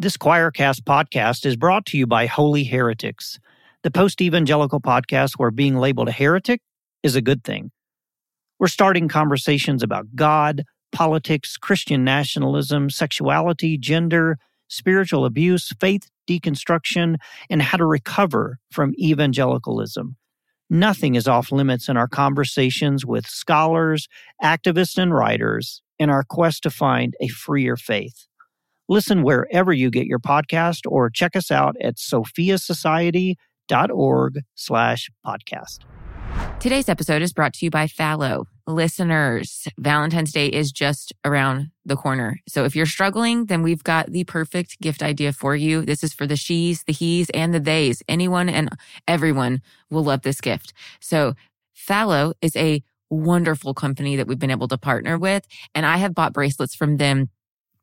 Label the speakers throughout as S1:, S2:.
S1: This Choircast podcast is brought to you by Holy Heretics, the post evangelical podcast where being labeled a heretic is a good thing. We're starting conversations about God, politics, Christian nationalism, sexuality, gender, spiritual abuse, faith deconstruction, and how to recover from evangelicalism. Nothing is off limits in our conversations with scholars, activists, and writers in our quest to find a freer faith. Listen wherever you get your podcast or check us out at sophiasociety.org slash podcast.
S2: Today's episode is brought to you by Fahlo. Listeners, Valentine's Day is just around the corner. So if you're struggling, then we've got the perfect gift idea for you. This is for the she's, the he's, and the they's. Anyone and everyone will love this gift. So Fahlo is a wonderful company that we've been able to partner with. And I have bought bracelets from them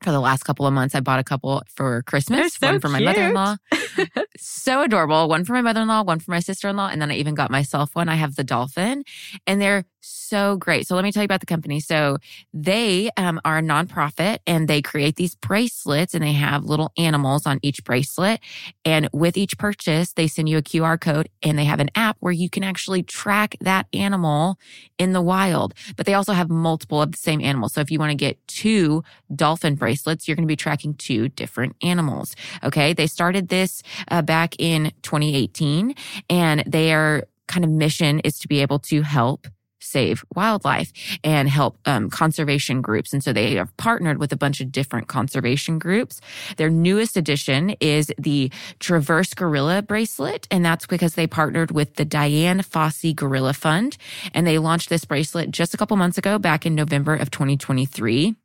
S2: for the last couple of months. I bought a couple for Christmas,
S3: so
S2: one for my mother-in-law. so adorable. One for my mother-in-law, one for my sister-in-law, and then I even got myself one. I have the dolphin, and they're so great. So let me tell you about the company. So they um, are a nonprofit, and they create these bracelets, and they have little animals on each bracelet. And with each purchase, they send you a QR code, and they have an app where you can actually track that animal in the wild. But they also have multiple of the same animal. So if you want to get two dolphin bracelets, you're going to be tracking two different animals. Okay. They started this uh, back in 2018 and their kind of mission is to be able to help save wildlife and help um, conservation groups. And so they have partnered with a bunch of different conservation groups. Their newest addition is the Traverse Gorilla bracelet. And that's because they partnered with the Dian Fossey Gorilla Fund. And they launched this bracelet just a couple months ago, back in November of 2023.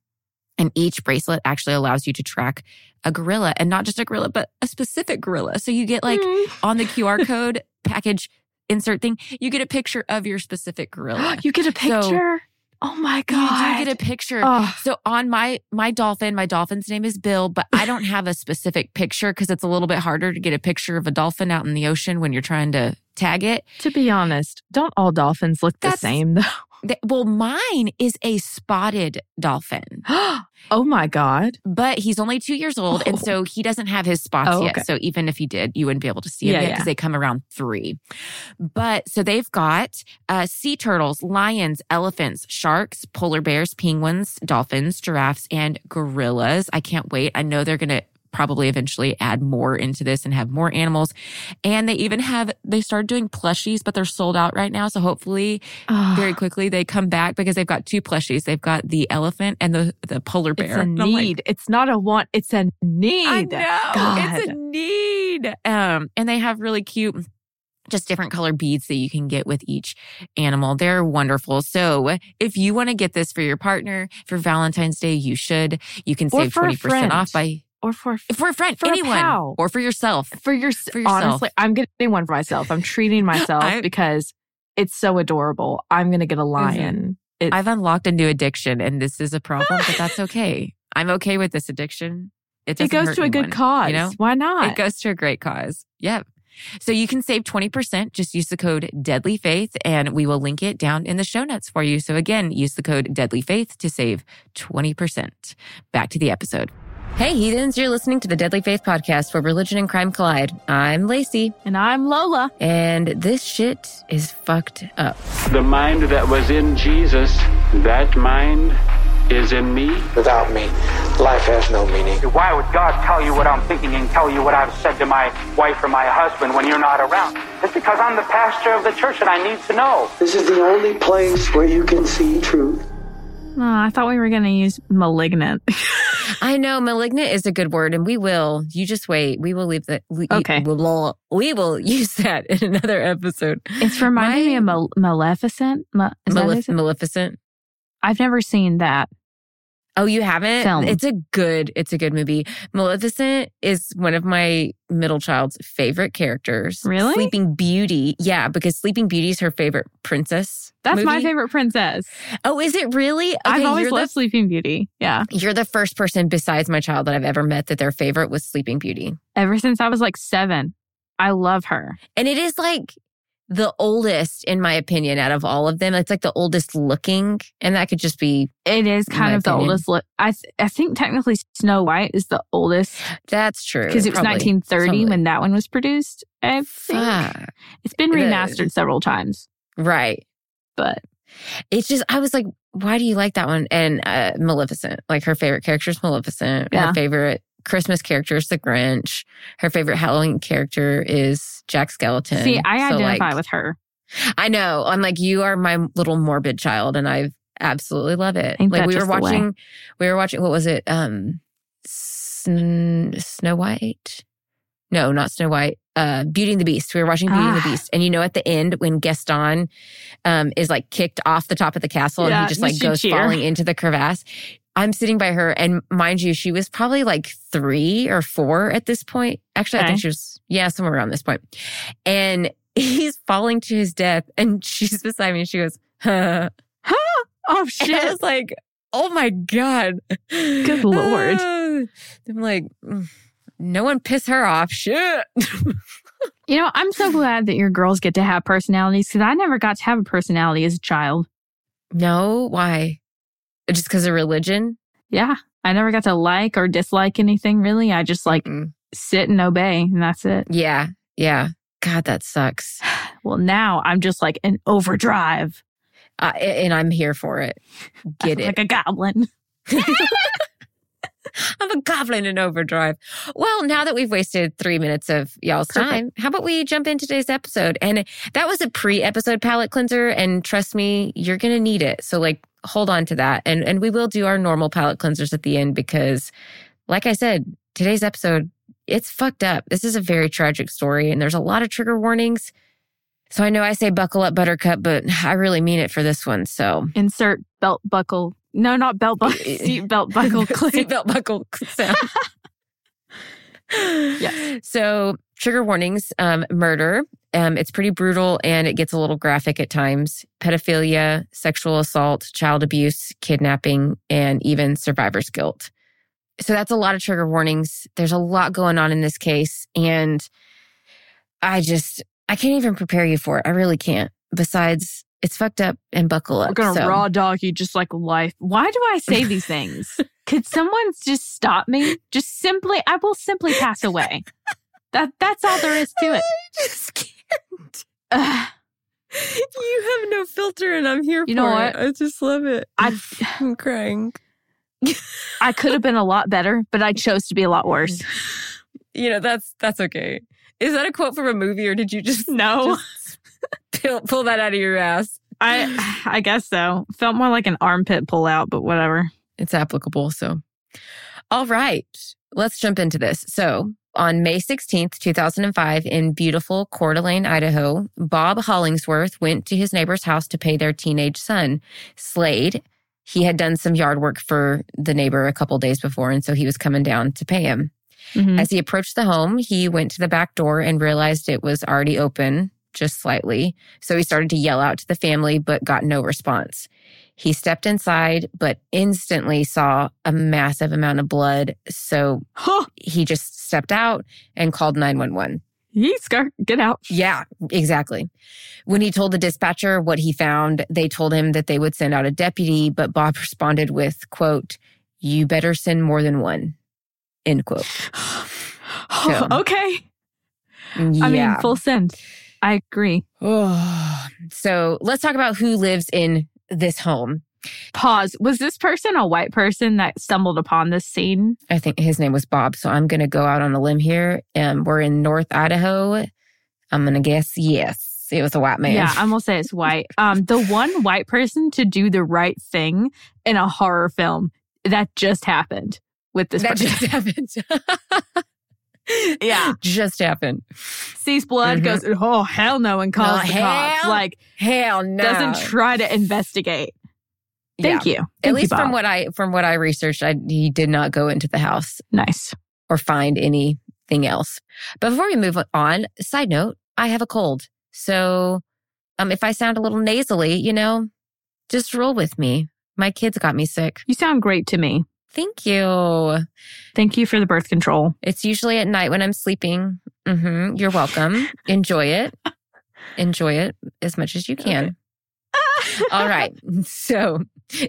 S2: And each bracelet actually allows you to track a gorilla and not just a gorilla, but a specific gorilla. So you get like
S3: Mm.
S2: on the QR code package insert thing, you get a picture of your specific gorilla.
S3: you get a
S2: So-
S3: picture? oh my
S2: You
S3: god!
S2: do get a picture.
S3: Oh.
S2: So on my my dolphin, my dolphin's name is Bill, but I don't have a specific picture because it's a little bit harder to get a picture of a dolphin out in the ocean when you're trying to tag it.
S3: to be honest, don't all dolphins look the same though?
S2: Well, mine is a spotted dolphin,
S3: oh my god!
S2: but he's only two years old, and
S3: Oh.
S2: so he doesn't have his spots
S3: Oh,
S2: yet. So even if he did, you wouldn't be able to see him
S3: Yeah,
S2: yet
S3: yeah.
S2: because they come around three. But so they've got uh, sea turtles, lions, elephants, sharks, polar bears, penguins, dolphins, giraffes, and gorillas. I can't wait. I know they're going to probably eventually add more into this and have more animals. And they even have, they started doing plushies, but they're sold out right now. So hopefully
S3: Oh,
S2: very quickly they come back because they've got two plushies. They've got the elephant and the, the polar bear.
S3: it's a
S2: I'm like,
S3: need. it's not a want. It's a need.
S2: I know. It's a need. Um, and they have really cute just different color beads that you can get with each animal. They're wonderful. So if you want to get this for your partner for Valentine's Day, you should. You can save
S3: for
S2: 20% off by
S3: or for
S2: for a friend,
S3: For a
S2: anyone,
S3: pal.
S2: or for yourself.
S3: for your
S2: For yourself.
S3: honestly, I'm getting one for myself. I'm treating myself
S2: I-
S3: because it's so adorable. I'm gonna get a lion. It's,
S2: I've unlocked a new addiction and this is a problem, but that's okay. I'm okay with this addiction. It,
S3: it goes to a good cause.
S2: You know?
S3: Why not?
S2: It goes to a great cause. Yep. So you can save 20%. Just use the code Deadly Faith and we will link it down in the show notes for you. So again, use the code Deadly Faith to save 20%. Back to the episode. Hey, heathens, you're listening to the Deadly Faith podcast where religion and crime collide. I'm Laci
S3: and I'm Lola.
S2: and this shit is fucked up.
S4: The mind that was in Jesus, that mind is in me.
S5: Without me, life has no meaning.
S6: Why would God tell you what I'm thinking and tell you what I've said to my wife or my husband when you're not around? It's because I'm the pastor of the church and I need to know.
S5: This is the only place where you can see truth.
S3: Oh, I thought we were gonna use malignant.
S2: I know malignant is a good word, and we will. You just wait. We will leave the. We,
S3: Okay.
S2: We will, we will use that in another episode.
S3: it's reminding me of Mal- Maleficent. Ma-
S2: Malef-? Maleficent.
S3: I've never seen that.
S2: Oh, you haven't?
S3: Film.
S2: It's a good. It's a good movie. Maleficent is one of my middle child's favorite characters.
S3: Really?
S2: Sleeping Beauty. Yeah, because Sleeping Beauty is her favorite princess.
S3: That's my favorite princess.
S2: Oh, is it really?
S3: I've always loved
S2: the,
S3: Sleeping Beauty. Yeah.
S2: You're the first person besides my child that I've ever met that their favorite was Sleeping Beauty.
S3: Ever since I was like seven, I love her.
S2: And it is like the oldest, in my opinion, out of all of them. It's like the oldest looking, and that could just be
S3: It is kind of the
S2: opinion.
S3: oldest. Li- I th- I think technically Snow White is the oldest
S2: that's true
S3: because it was
S2: probably.
S3: 1930
S2: Totally.
S3: when that one was produced. I think
S2: Fuck.
S3: it's been
S2: The-
S3: remastered several times,
S2: right.
S3: but
S2: It's just I was like, why do you like that one? And uh, Maleficent, like her favorite character is Maleficent.
S3: Yeah.
S2: Her favorite Christmas character is the Grinch. Her favorite Halloween character is Jack Skeleton.
S3: see, I
S2: So,
S3: identify
S2: like,
S3: with her.
S2: I know. I'm like, you are my little morbid child, and I absolutely love it. Like we were watching, we were watching. What was it? Um, Sn- Snow White. No, not Snow White. Uh, Beauty and the Beast. We were watching Beauty and the
S3: Ah.
S2: Beast, and you know, at the end when Gaston, um, is like kicked off the top of the castle, and he just like goes
S3: cheer.
S2: falling into the crevasse. I'm sitting by her, and mind you, she was probably like three or four at this point. Actually, I think she was, yeah, somewhere around this point. And he's falling to his death, and she's beside me, and she goes, huh. huh?
S3: Oh
S2: And I
S3: shit!
S2: was like, oh my God.
S3: Good Lord.
S2: I'm like, "Mm, no one piss her off. Shit.
S3: You know, I'm so glad that your girls get to have personalities because I never got to have a personality as a child.
S2: no, why? Just because of religion?
S3: Yeah, I never got to like or dislike anything really. I just like
S2: Mm.
S3: sit and obey, and that's it.
S2: Yeah. Yeah. God, that sucks.
S3: Well, now I'm just like an overdrive,
S2: Uh, and I'm here for it. Get it.
S3: like a goblin.
S2: I'm a goblin in overdrive. Well, now that we've wasted three minutes of y'all's
S3: Perfect.
S2: time, how about we jump into today's episode? And that was a pre episode palate cleanser. And trust me, you're going to need it. So, like, hold on to that. And, and we will do our normal palate cleansers at the end because, like I said, today's episode, it's fucked up. This is a very tragic story and there's a lot of trigger warnings. So I know I say buckle up, buttercup, but I really mean it for this one. So
S3: Insert belt buckle. No, not belt buckle. Seat belt buckle clip.
S2: Seatbelt buckle sound.
S3: Yes.
S2: So trigger warnings, um, murder. Um, it's pretty brutal and it gets a little graphic at times. Pedophilia, sexual assault, child abuse, kidnapping, and even survivor's guilt. So that's a lot of trigger warnings. There's a lot going on in this case. And I just, I can't even prepare you for it. I really can't. Besides, it's fucked up and buckle up.
S3: We're gonna
S2: So-
S3: raw dog you just like life. Why do I say these things? Could someone just stop me? Just simply, I will simply pass away. That that's all there is to it.
S2: I just can't. You have no filter, and I'm here
S3: You
S2: for
S3: know
S2: it.
S3: what?
S2: I just love it.
S3: I
S2: I'm crying.
S3: I could have been a lot better, but I chose to be a lot worse.
S2: You know that's that's okay. Is that a quote from a movie, or did you just
S3: No,
S2: just pull, pull that out of your ass?
S3: I I guess so. Felt more like an armpit pull out, but whatever.
S2: It's applicable. So, all right, let's jump into this. So. On May 16th, 2005, in beautiful Coeur d'Alene, Idaho, Bob Hollingsworth went to his neighbor's house to pay their teenage son, Slade. He had done some yard work for the neighbor a couple days before, and so he was coming down to pay him.
S3: Mhm.
S2: As he approached the home, he went to the back door and realized it was already open just slightly. So he started to yell out to the family, but got no response. He stepped inside, but instantly saw a massive amount of blood. So
S3: Huh.
S2: he just stepped out and called 911.
S3: Yeet, skirt, get out.
S2: Yeah, exactly. When he told the dispatcher what he found, they told him that they would send out a deputy, but Bob responded with, quote, you better send more than one, end quote. So-
S3: okay.
S2: Yeah.
S3: I mean, full send. I agree.
S2: Oh, so let's talk about who lives in this home.
S3: Pause. Was this person a white person that stumbled upon this scene?
S2: I think his name was Bob. So I'm going to go out on a limb here. Um, we're in North Idaho. I'm going to guess yes, it was a white man.
S3: Yeah, I'm gonna say it's white. Um, the one white person to do the right thing in a horror film that just happened with this
S2: that
S3: person.
S2: just happened.
S3: Yeah.
S2: just happened.
S3: Sees blood,
S2: Mhm.
S3: goes, oh hell no, and calls
S2: Oh,
S3: the cops. Like
S2: Hell no.
S3: doesn't try to investigate. Thank
S2: Yeah.
S3: you.
S2: At
S3: Thank
S2: least
S3: you,
S2: from what I from what I researched, I, he did not go into the house
S3: nice.
S2: or find anything else. But before we move on, side note, I have a cold. So um if I sound a little nasally, you know, just roll with me. My kids got me sick.
S3: You sound great to me.
S2: Thank you.
S3: Thank you for the birth control.
S2: It's usually at night when I'm sleeping. hmm You're welcome. Enjoy it. enjoy it as much as you can. All right. So,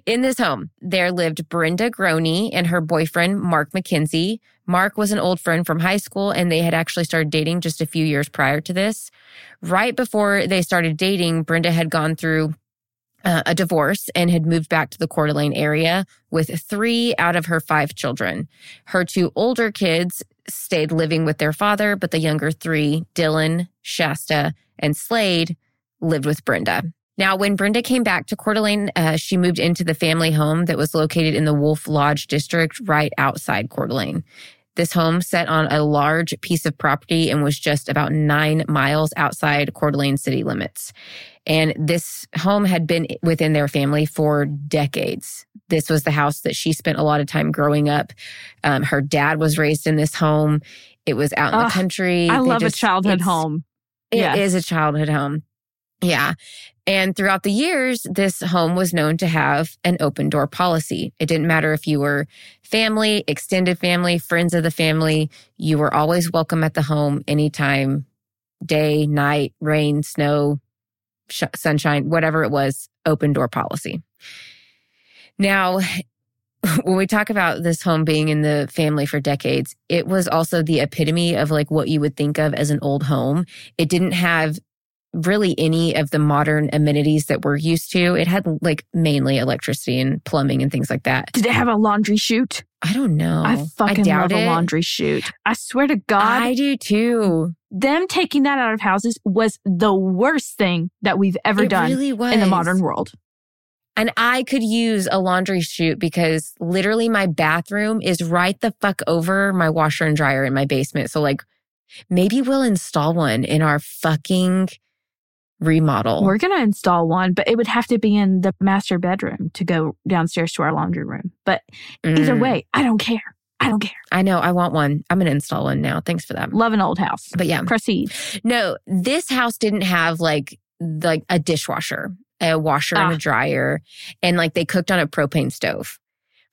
S2: in this home, there lived Brenda Groene and her boyfriend, Mark McKenzie. Mark was an old friend from high school, and they had actually started dating just a few years prior to this. Right before they started dating, Brenda had gone through uh, a divorce and had moved back to the Coeur d'Alene area with three out of her five children. Her two older kids stayed living with their father, but the younger three, Dylan, Shasta, and Slade, lived with Brenda. Now, when Brenda came back to Coeur d'Alene, uh, she moved into the family home that was located in the Wolf Lodge district right outside Coeur d'Alene. This home sat on a large piece of property and was just about nine miles outside Coeur d'Alene city limits. And this home had been within their family for decades. This was the house that she spent a lot of time growing up. Um, her dad was raised in this home. It was out in the country.
S3: I
S2: They
S3: love
S2: just-
S3: a childhood home.
S2: It is
S3: Yes.
S2: a childhood home. Yeah. And throughout the years, this home was known to have an open door policy. It didn't matter if you were family, extended family, friends of the family, you were always welcome at the home anytime, day, night, rain, snow, sh- sunshine, whatever it was, open door policy. Now, when we talk about this home being in the family for decades, it was also the epitome of like what you would think of as an old home. It didn't have really any of the modern amenities that we're used to. It had like mainly electricity and plumbing and things like that.
S3: Did it have a laundry chute?
S2: I don't know.
S3: I fucking
S2: doubt
S3: love
S2: it.
S3: a laundry chute. I swear to God,
S2: I do too.
S3: them taking that out of houses was the worst thing that we've ever
S2: it
S3: done
S2: really was
S3: in the modern world.
S2: And I could use a laundry chute because literally my bathroom is right the fuck over my washer and dryer in my basement. So like maybe we'll install one in our fucking remodel.
S3: We're going to install one, but it would have to be in the master bedroom to go downstairs to our laundry room. But either
S2: Mm,
S3: way, I don't care. I don't care.
S2: I know. I want one. I'm going to install one now. Thanks for that.
S3: Love an old house.
S2: But yeah,
S3: Proceed.
S2: no, this house didn't have like, like a dishwasher, a washer and
S3: Ah.
S2: a dryer. And like they cooked on a propane stove.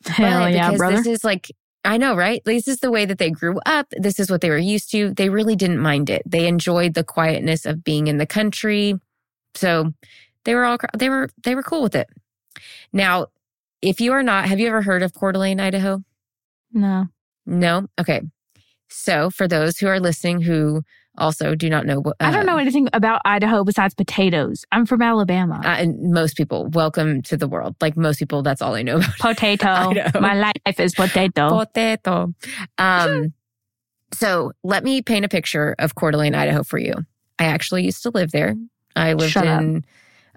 S3: Hell
S2: But
S3: yeah,
S2: because
S3: brother.
S2: This is like, I know, right? This is the way that they grew up. This is what they were used to. They really didn't mind it. They enjoyed the quietness of being in the country. So they were all, they were, they were cool with it. Now, if you are not, have you ever heard of Coeur d'Alene, Idaho?
S3: no.
S2: No? Okay. So for those who are listening who also do not know what,
S3: I don't
S2: uh,
S3: know anything about Idaho besides potatoes. I'm from Alabama.
S2: uh, and most people, welcome to the world. Like most people, that's all I know about
S3: potato. My life is potato.
S2: Potato. Um, so let me paint a picture of Coeur d'Alene, Idaho for you. I actually used to live there. I lived
S3: Shut up.
S2: in.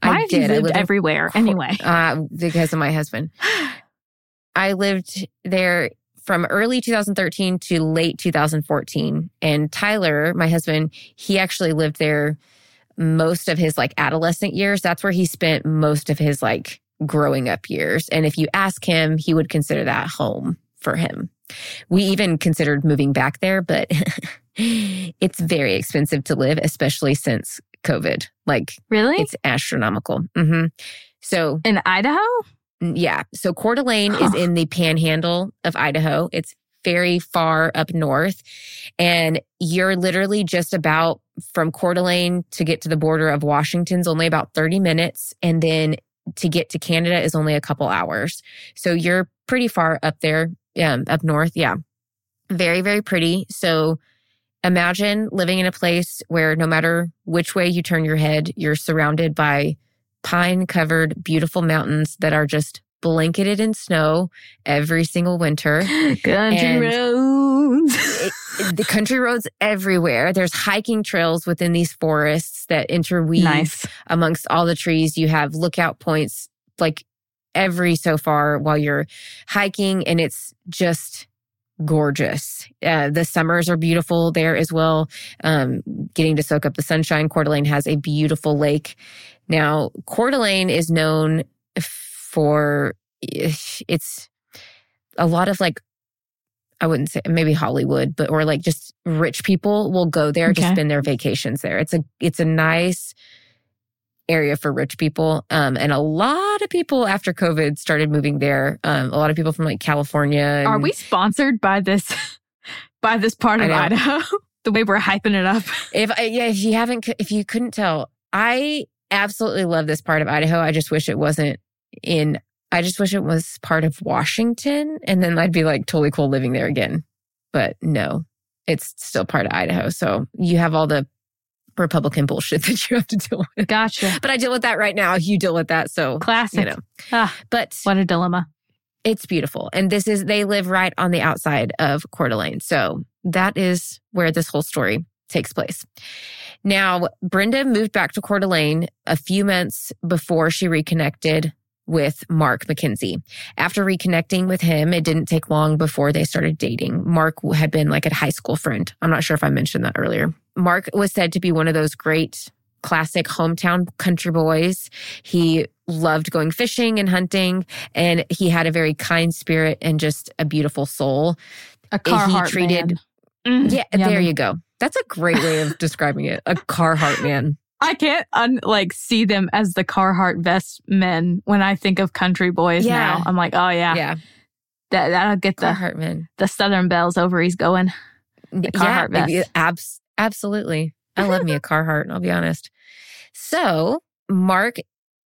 S3: Why
S2: I
S3: have
S2: did. I
S3: lived
S2: lived in-
S3: everywhere anyway?
S2: uh, because of my husband. I lived there from early 2013 to late 2014. And Tyler, my husband, he actually lived there most of his like adolescent years. That's where he spent most of his like growing up years. And if you ask him, he would consider that home for him. We even considered moving back there, but it's very expensive to live, especially since COVID. Like
S3: Really?
S2: it's astronomical. hmm So
S3: In Idaho?
S2: Yeah. So Coeur d'Alene is in the panhandle of Idaho. It's very far up north. And you're literally just about from Coeur d'Alene to get to the border of Washington's only about 30 minutes. And then to get to Canada is only a couple hours. So you're pretty far up there, um, up north. Yeah. Very, very pretty. So imagine living in a place where no matter which way you turn your head, you're surrounded by pine covered, beautiful mountains that are just blanketed in snow every single winter.
S3: Country
S2: And-
S3: roads.
S2: It- the country roads everywhere. There's hiking trails within these forests that interweave
S3: nice.
S2: amongst all the trees. You have lookout points like every so far while you're hiking, and it's just gorgeous. Uh, the summers are beautiful there as well. Um, getting to soak up the sunshine. Coeur d'Alene has a beautiful lake. Now, Coeur d'Alene is known for it's a lot of like I wouldn't say maybe Hollywood, but or like just rich people will go there to spend their vacations there. It's a it's a nice area for rich people. Um, and a lot of people after COVID started moving there. Um, a lot of people from like California. And,
S3: Are we sponsored by this by this part of. Idaho? the way we're hyping it up.
S2: If I- yeah, if you haven't, if you couldn't tell, I absolutely love this part of Idaho. I just wish it wasn't in, I just wish it was part of Washington. And then I'd be like totally cool living there again. But no, it's still part of Idaho. So you have all the Republican bullshit that you have to deal with.
S3: Gotcha.
S2: But I deal with that right now. You deal with that. So,
S3: Classic.
S2: you know,
S3: Ah,
S2: but
S3: what a dilemma.
S2: it's beautiful. And this is, they live right on the outside of Coeur d'Alene. So that is where this whole story takes place. Now, Brenda moved back to Coeur d'Alene a few months before she reconnected with Mark McKenzie. After reconnecting with him, it didn't take long before they started dating. Mark had been like a high school friend. I'm not sure if I mentioned that earlier. Mark was said to be one of those great classic hometown country boys. He loved going fishing and hunting, and he had a very kind spirit and just a beautiful soul.
S3: A Carhartt
S2: treated-
S3: man. Mm,
S2: Yeah, there you go. That's a great way of describing it. A Carhartt man.
S3: I can't un- like see them as the Carhartt vest men when I think of country boys
S2: Yeah.
S3: now. I'm like, oh yeah,
S2: Yeah,
S3: that that'll get the
S2: Carhartt man.
S3: the Southern Belles ovaries going.
S2: yeah,
S3: Carhartt vest.
S2: yeah, abs- absolutely. I love me a Carhartt, I'll be honest. So, Mark,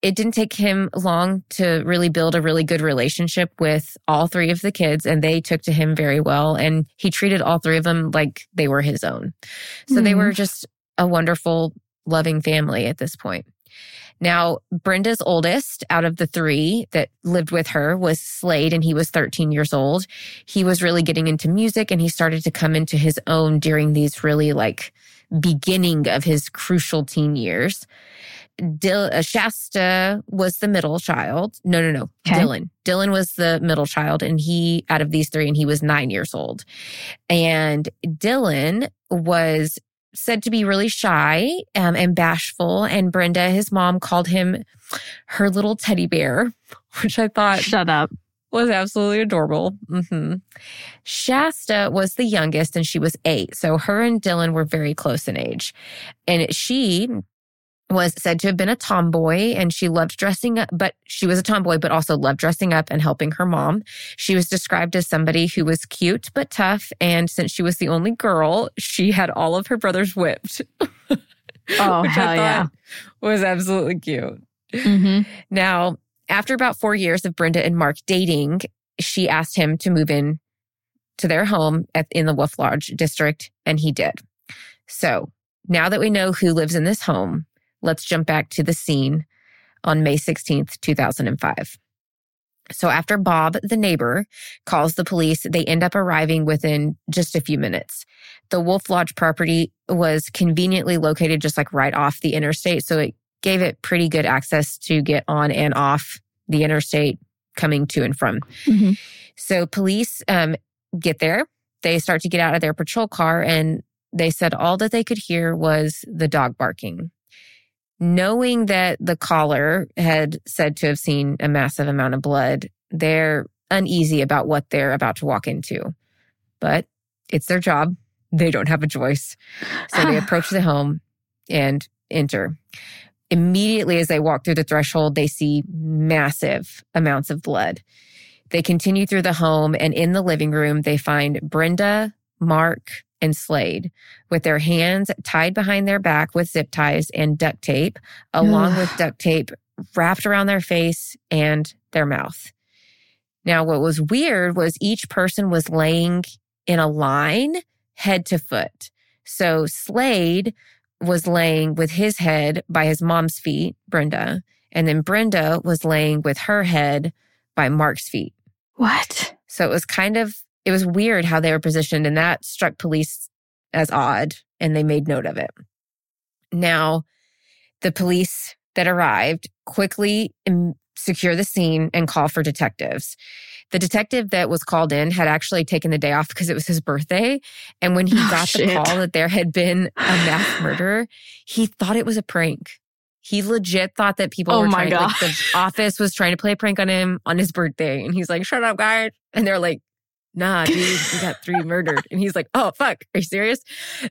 S2: it didn't take him long to really build a really good relationship with all three of the kids, and they took to him very well. And he treated all three of them like they were his own. So, they
S3: Mhm.
S2: were just a wonderful, loving family at this point. Now, Brenda's oldest out of the three that lived with her was Slade, and he was 13 years old. He was really getting into music and he started to come into his own during these really like beginning of his crucial teen years. Dil- uh, Shasta was the middle child. No, no, no.
S3: Okay.
S2: Dylan. Dylan was the middle child, and he, out of these three, and he was nine years old. And Dylan was said to be really shy um, and bashful. And Brenda, his mom, called him her little teddy bear, which I thought
S3: Shut up.
S2: was absolutely adorable. hmm Shasta was the youngest and she was eight. So her and Dylan were very close in age. And she was said to have been a tomboy and she loved dressing up, but she was a tomboy, but also loved dressing up and helping her mom. She was described as somebody who was cute but tough. And since she was the only girl, she had all of her brothers whipped.
S3: Oh,
S2: which
S3: hell
S2: I
S3: yeah.
S2: was absolutely cute.
S3: hmm
S2: Now, after about four years of Brenda and Mark dating, she asked him to move in to their home at, in the Wolf Lodge district, and he did. So now that we know who lives in this home, let's jump back to the scene on May 16th, 2005. So after Bob, the neighbor, calls the police, they end up arriving within just a few minutes. The Wolf Lodge property was conveniently located just like right off the interstate. So it gave it pretty good access to get on and off the interstate coming to and from.
S3: Mhm.
S2: So police um, get there. They start to get out of their patrol car and they said all that they could hear was the dog barking. Knowing that the caller had said to have seen a massive amount of blood, they're uneasy about what they're about to walk into. But it's their job. They don't have a choice. So they approach the home and enter. Immediately as they walk through the threshold, they see massive amounts of blood. They continue through the home and in the living room, they find Brenda, Mark, and Slade with their hands tied behind their back with zip ties and duct tape, along with duct tape wrapped around their face and their mouth. Now, what was weird was each person was laying in a line head to foot. So Slade was laying with his head by his mom's feet, Brenda, and then Brenda was laying with her head by Mark's feet.
S3: What?
S2: So it was kind of, it was weird how they were positioned, and that struck police as odd, and they made note of it. Now, the police that arrived quickly secure the scene and call for detectives. The detective that was called in had actually taken the day off because it was his birthday. And when he
S3: Oh,
S2: got the call that there had been a mass murder, he thought it was a prank. He legit thought that people
S3: Oh
S2: were
S3: my
S2: trying, like the office was trying to play a prank on him on his birthday. And he's like, shut up, guys. And they're like, nah, dude, we got three murdered. And he's like, oh, fuck. Are you serious?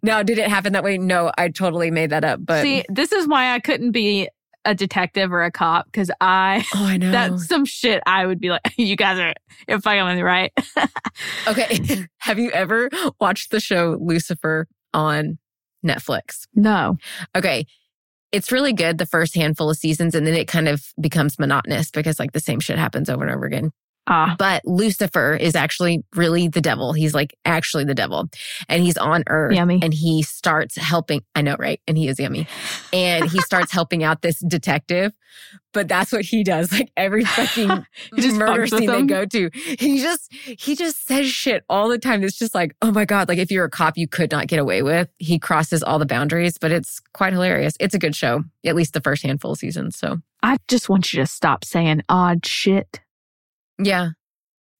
S2: Now, did it happen that way? No, I totally made that up. But
S3: See, this is why I couldn't be a detective or a cop because I
S2: oh, I know.
S3: that's some shit I would be like, you guys are you're fucking with me, right?
S2: okay. Have you ever watched the show Lucifer on Netflix?
S3: no.
S2: Okay. it's really good the first handful of seasons and then it kind of becomes monotonous because like the same shit happens over and over again.
S3: Ah,
S2: But Lucifer is actually really the devil. He's like actually the devil. And he's on earth.
S3: Yummy.
S2: And he starts helping. I know, right? And he is yummy. And he starts helping out this detective. But that's what he does. Like every fucking murder scene they go to. He just he just says shit all the time. It's just like, oh my God. Like if you're a cop you could not get away with. He crosses all the boundaries, but it's quite hilarious. It's a good show. At least the first handful of seasons. So
S3: I just want you to stop saying odd shit.
S2: Yeah.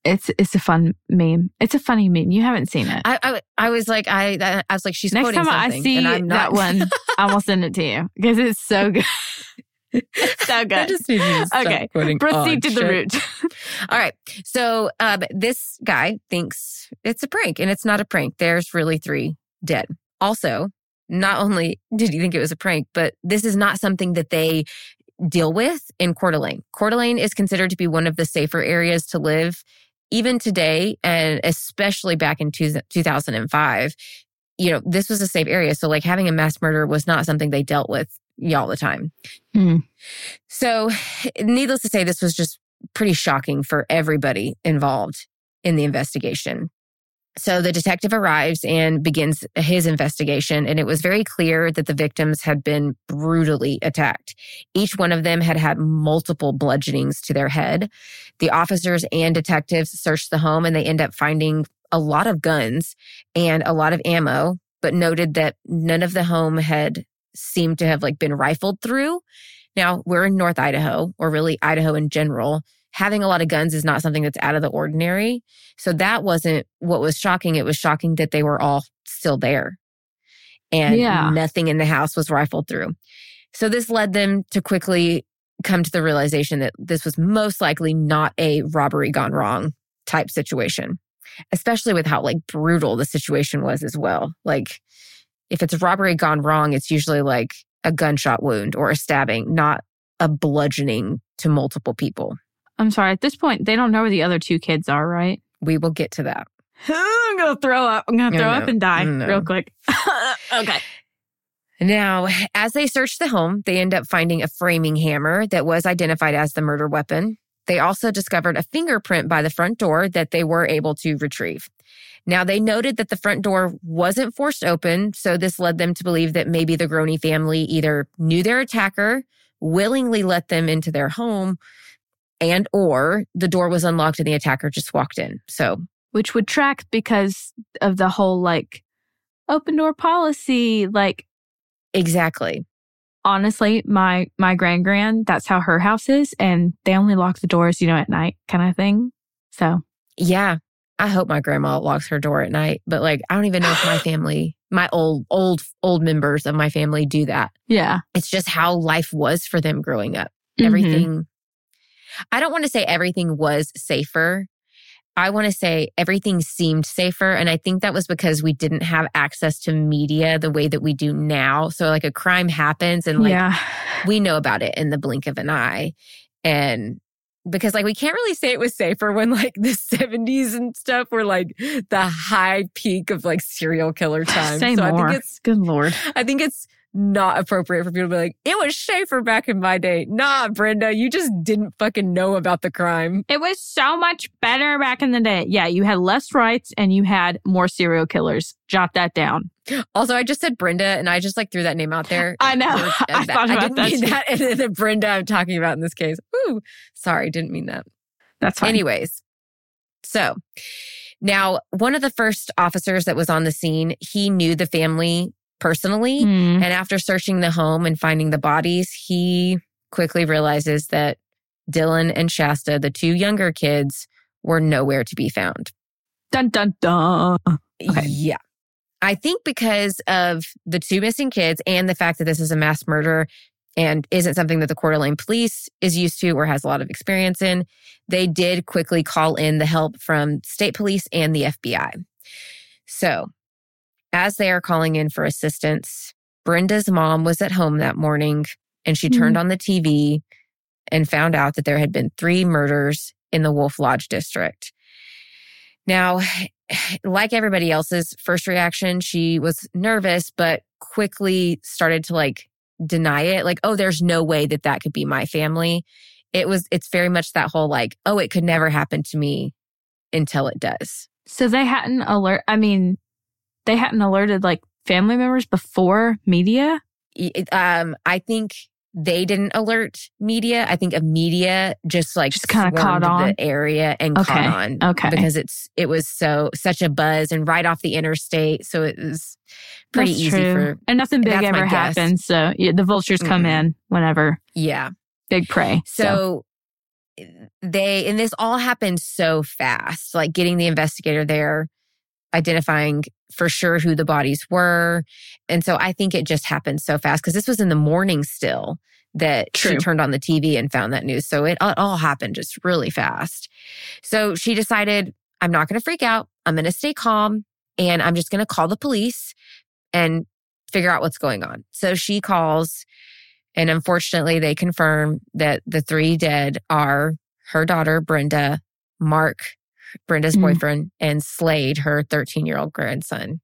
S3: It's it's a fun meme. It's a funny meme. You haven't seen it.
S2: I, I I was like I I was like she's
S3: Next
S2: quoting
S3: time I see
S2: and I'm
S3: that one, I will send it to you because it's so good. so good.
S2: just need you to
S3: Okay,
S2: quoting
S3: Proceed to the root.
S2: All right. So um, this guy thinks it's a prank, and it's not a prank. There's really three dead. Also, not only did he think it was a prank, but this is not something that they deal with in Coeur d'Alene. Coeur d'Alene is considered to be one of the safer areas to live, even today, and especially back in two, 2005. You know, this was a safe area. So, like, having a mass murder was not something they dealt with all the time.
S3: Hmm.
S2: So, needless to say, this was just pretty shocking for everybody involved in the investigation. So the detective arrives and begins his investigation, and it was very clear that the victims had been brutally attacked. Each one of them had had multiple bludgeonings to their head. The officers and detectives searched the home and they end up finding a lot of guns and a lot of ammo, but noted that none of the home had seemed to have like been rifled through. Now, we're in North Idaho, or really Idaho in general. Having a lot of guns is not something that's out of the ordinary. So that wasn't what was shocking. It was shocking that they were all still there and
S3: Yeah.
S2: nothing in the house was rifled through. So this led them to quickly come to the realization that this was most likely not a robbery gone wrong type situation, especially with how like brutal the situation was as well. Like if it's a robbery gone wrong, it's usually like a gunshot wound or a stabbing, not a bludgeoning to multiple people.
S3: I'm sorry. At this point, they don't know where the other two kids are, right?
S2: We will get to that.
S3: I'm gonna throw up. I'm gonna
S2: No,
S3: throw
S2: no,
S3: up and die
S2: no.
S3: real quick. okay.
S2: Now, as they search the home, they end up finding a framing hammer that was identified as the murder weapon. They also discovered a fingerprint by the front door that they were able to retrieve. Now, they noted that the front door wasn't forced open, so this led them to believe that maybe the Groene family either knew their attacker, willingly let them into their home, and or the door was unlocked and the attacker just walked in. So,
S3: Which would track because of the whole like open door policy. Like
S2: exactly.
S3: honestly, my my grand grand, that's how her house is, and they only lock the doors, you know, at night, kind of thing. So
S2: Yeah. I hope my grandma locks her door at night, but like, I don't even know if my family, my old, old, old members of my family do that.
S3: yeah,
S2: It's just how life was for them growing up.
S3: Mhm.
S2: Everything, I don't want to say everything was safer. I want to say everything seemed safer. And I think that was because we didn't have access to media the way that we do now. So, like, a crime happens and like
S3: yeah,
S2: we know about it in the blink of an eye. And because like we can't really say it was safer when like the 70s and stuff were like the high peak of like serial killer time.
S3: Say
S2: so
S3: more.
S2: I think it's
S3: Good lord.
S2: I think it's not appropriate for people to be like, it was safer back in my day. Nah, Brenda, you just didn't fucking know about the crime.
S3: It was so much better back in the day. Yeah, you had less rights and you had more serial killers. Jot that down.
S2: Also, I just said Brenda and I just like threw that name out there.
S3: I know.
S2: Or, uh,
S3: I
S2: that-
S3: thought about
S2: didn't
S3: that
S2: mean
S3: too.
S2: that. And then the Brenda I'm talking about in this case. Ooh, sorry, didn't mean that.
S3: That's fine.
S2: Anyways, so now one of the first officers that was on the scene, he knew the family personally.
S3: Hmm.
S2: And after searching the home and finding the bodies, he quickly realizes that Dylan and Shasta, the two younger kids, were nowhere to be found.
S3: Dun dun dun. Okay.
S2: Yeah. I think because of the two missing kids and the fact that this is a mass murder and isn't something that the Coeur d'Alene police is used to or has a lot of experience in, they did quickly call in the help from state police and the FBI. So, as they are calling in for assistance, Brenda's mom was at home that morning and she turned mm-hmm. on the TV and found out that there had been three murders in the Wolf Lodge district. Now, like everybody else's first reaction, she was nervous, but quickly started to like deny it. Like, oh, there's no way that that could be my family. It was, it's very much that whole like, oh, it could never happen to me until it does.
S3: So they hadn't alert. I mean, they hadn't alerted like family members before media.
S2: Um, I think they didn't alert media. I think a media just like
S3: Just kinda caught on?
S2: the area and
S3: Okay,
S2: caught on.
S3: okay.
S2: Because it's it was so such a buzz and right off the interstate. So it was pretty
S3: That's
S2: easy
S3: true.
S2: for
S3: and nothing big ever happens. So yeah, the vultures come
S2: Mm-mm.
S3: in whenever
S2: yeah.
S3: big prey.
S2: So they, and this all happened so fast, like getting the investigator there, identifying for sure who the bodies were. And so I think it just happened so fast because this was in the morning still that she turned on the TV and found that news. So it all- all happened just really fast. So she decided, I'm not going to freak out. I'm going to stay calm and I'm just going to call the police and figure out what's going on. So she calls and unfortunately, they confirm that the three dead are her daughter, Brenda, Mark, Brenda's
S3: Mm.
S2: boyfriend, and Slade her 13 year old grandson.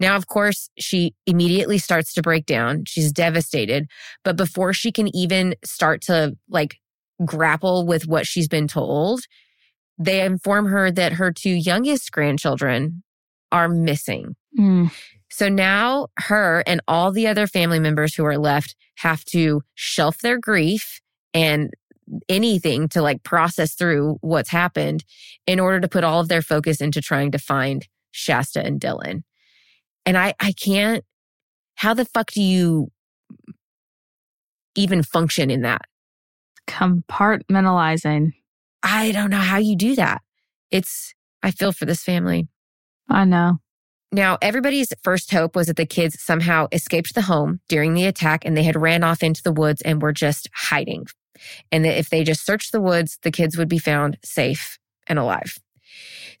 S2: Now, of course, she immediately starts to break down. She's devastated. But before she can even start to like grapple with what she's been told, they inform her that her two youngest grandchildren are missing.
S3: Mm.
S2: So now her and all the other family members who are left have to shelf their grief and anything to like process through what's happened in order to put all of their focus into trying to find Shasta and Dylan. And I I can't how the fuck do you even function in that?
S3: compartmentalizing.
S2: I don't know how you do that. It's I feel for this family.
S3: I know.
S2: Now, everybody's first hope was that the kids somehow escaped the home during the attack and they had ran off into the woods and were just hiding. And that if they just searched the woods, the kids would be found safe and alive.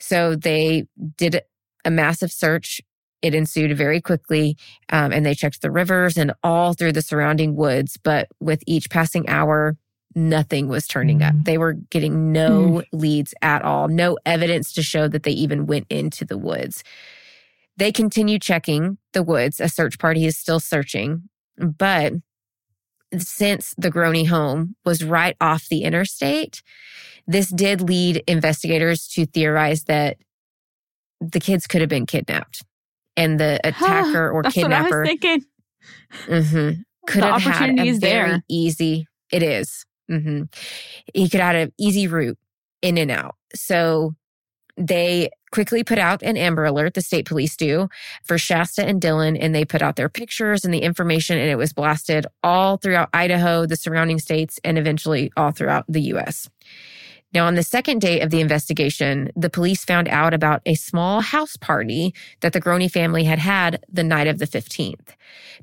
S2: So they did a massive search. It ensued very quickly, um, and they checked the rivers and all through the surrounding woods. But with each passing hour, nothing was turning up. They were getting no leads at all, no evidence to show that they even went into the woods. They continue checking the woods. A search party is still searching, but since the Groene home was right off the interstate, this did lead investigators to theorize that the kids could have been kidnapped. And the attacker or
S3: That's what I
S2: kidnapper
S3: was thinking.
S2: mhm, could
S3: The
S2: have had a
S3: is
S2: very
S3: there.
S2: easy. It is. hmm He could have had an easy route in and out. So they quickly put out an Amber Alert. The state police do for Shasta and Dylan, and they put out their pictures and the information, and it was blasted all throughout Idaho, the surrounding states, and eventually all throughout the U.S. Now, on the second day of the investigation, the police found out about a small house party that the Groene family had had the night of the 15th.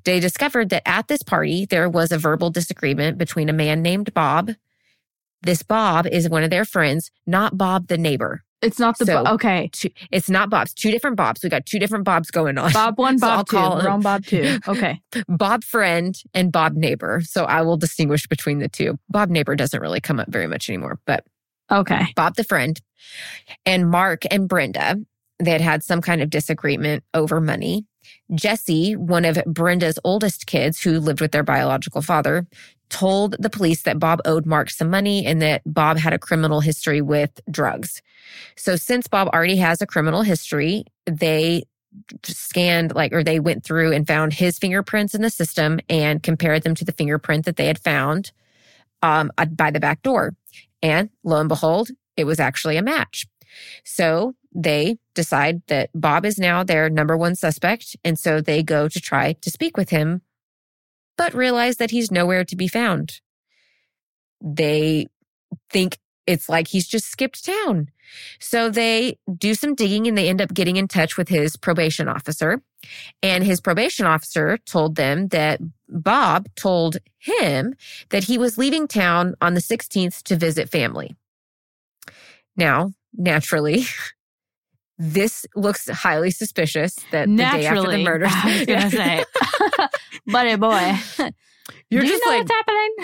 S2: They discovered that at this party, there was a verbal disagreement between a man named Bob. This Bob is one of their friends, not Bob the neighbor.
S3: It's not the
S2: So-
S3: bo- okay.
S2: Two, it's not Bob's, two different Bobs. We got two different Bobs going on.
S3: Bob one,
S2: So I'll
S3: Bob two,
S2: him-
S3: wrong Bob two. Okay.
S2: Bob friend and Bob neighbor. So I will distinguish between the two. Bob neighbor doesn't really come up very much anymore, but
S3: Okay.
S2: Bob the friend and Mark and Brenda, they had had some kind of disagreement over money. Jesse, one of Brenda's oldest kids who lived with their biological father, told the police that Bob owed Mark some money and that Bob had a criminal history with drugs. So since Bob already has a criminal history, they scanned like or they went through and found his fingerprints in the system and compared them to the fingerprint that they had found um, by the back door. And lo and behold, it was actually a match. So they decide that Bob is now their number one suspect. And so they go to try to speak with him, but realize that he's nowhere to be found. They think it's like he's just skipped town. So they do some digging and they end up getting in touch with his probation officer. And his probation officer told them that Bob told him that he was leaving town on the 16th to visit family. Now, naturally, this looks highly suspicious that the day after the
S3: Naturally.
S2: murder.
S3: I was gonna say. Buddy boy.
S2: You're
S3: Do
S2: just
S3: you know
S2: like,
S3: what's happening?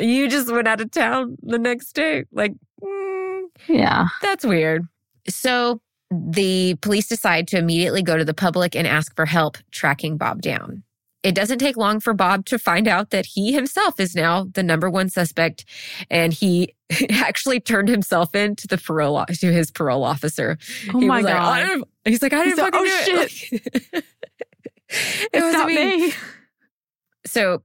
S2: you just went out of town the next day. Like, mm,
S3: Yeah.
S2: That's weird. So the police decide to immediately go to the public and ask for help tracking Bob down. It doesn't take long for Bob to find out that he himself is now the number one suspect. And he actually turned himself in to the parole, to his parole officer.
S3: Oh
S2: he
S3: my
S2: was like,
S3: God.
S2: I he's like, I didn't
S3: He's like, "Oh,
S2: do it. it
S3: It's
S2: was
S3: not
S2: me.
S3: me.
S2: So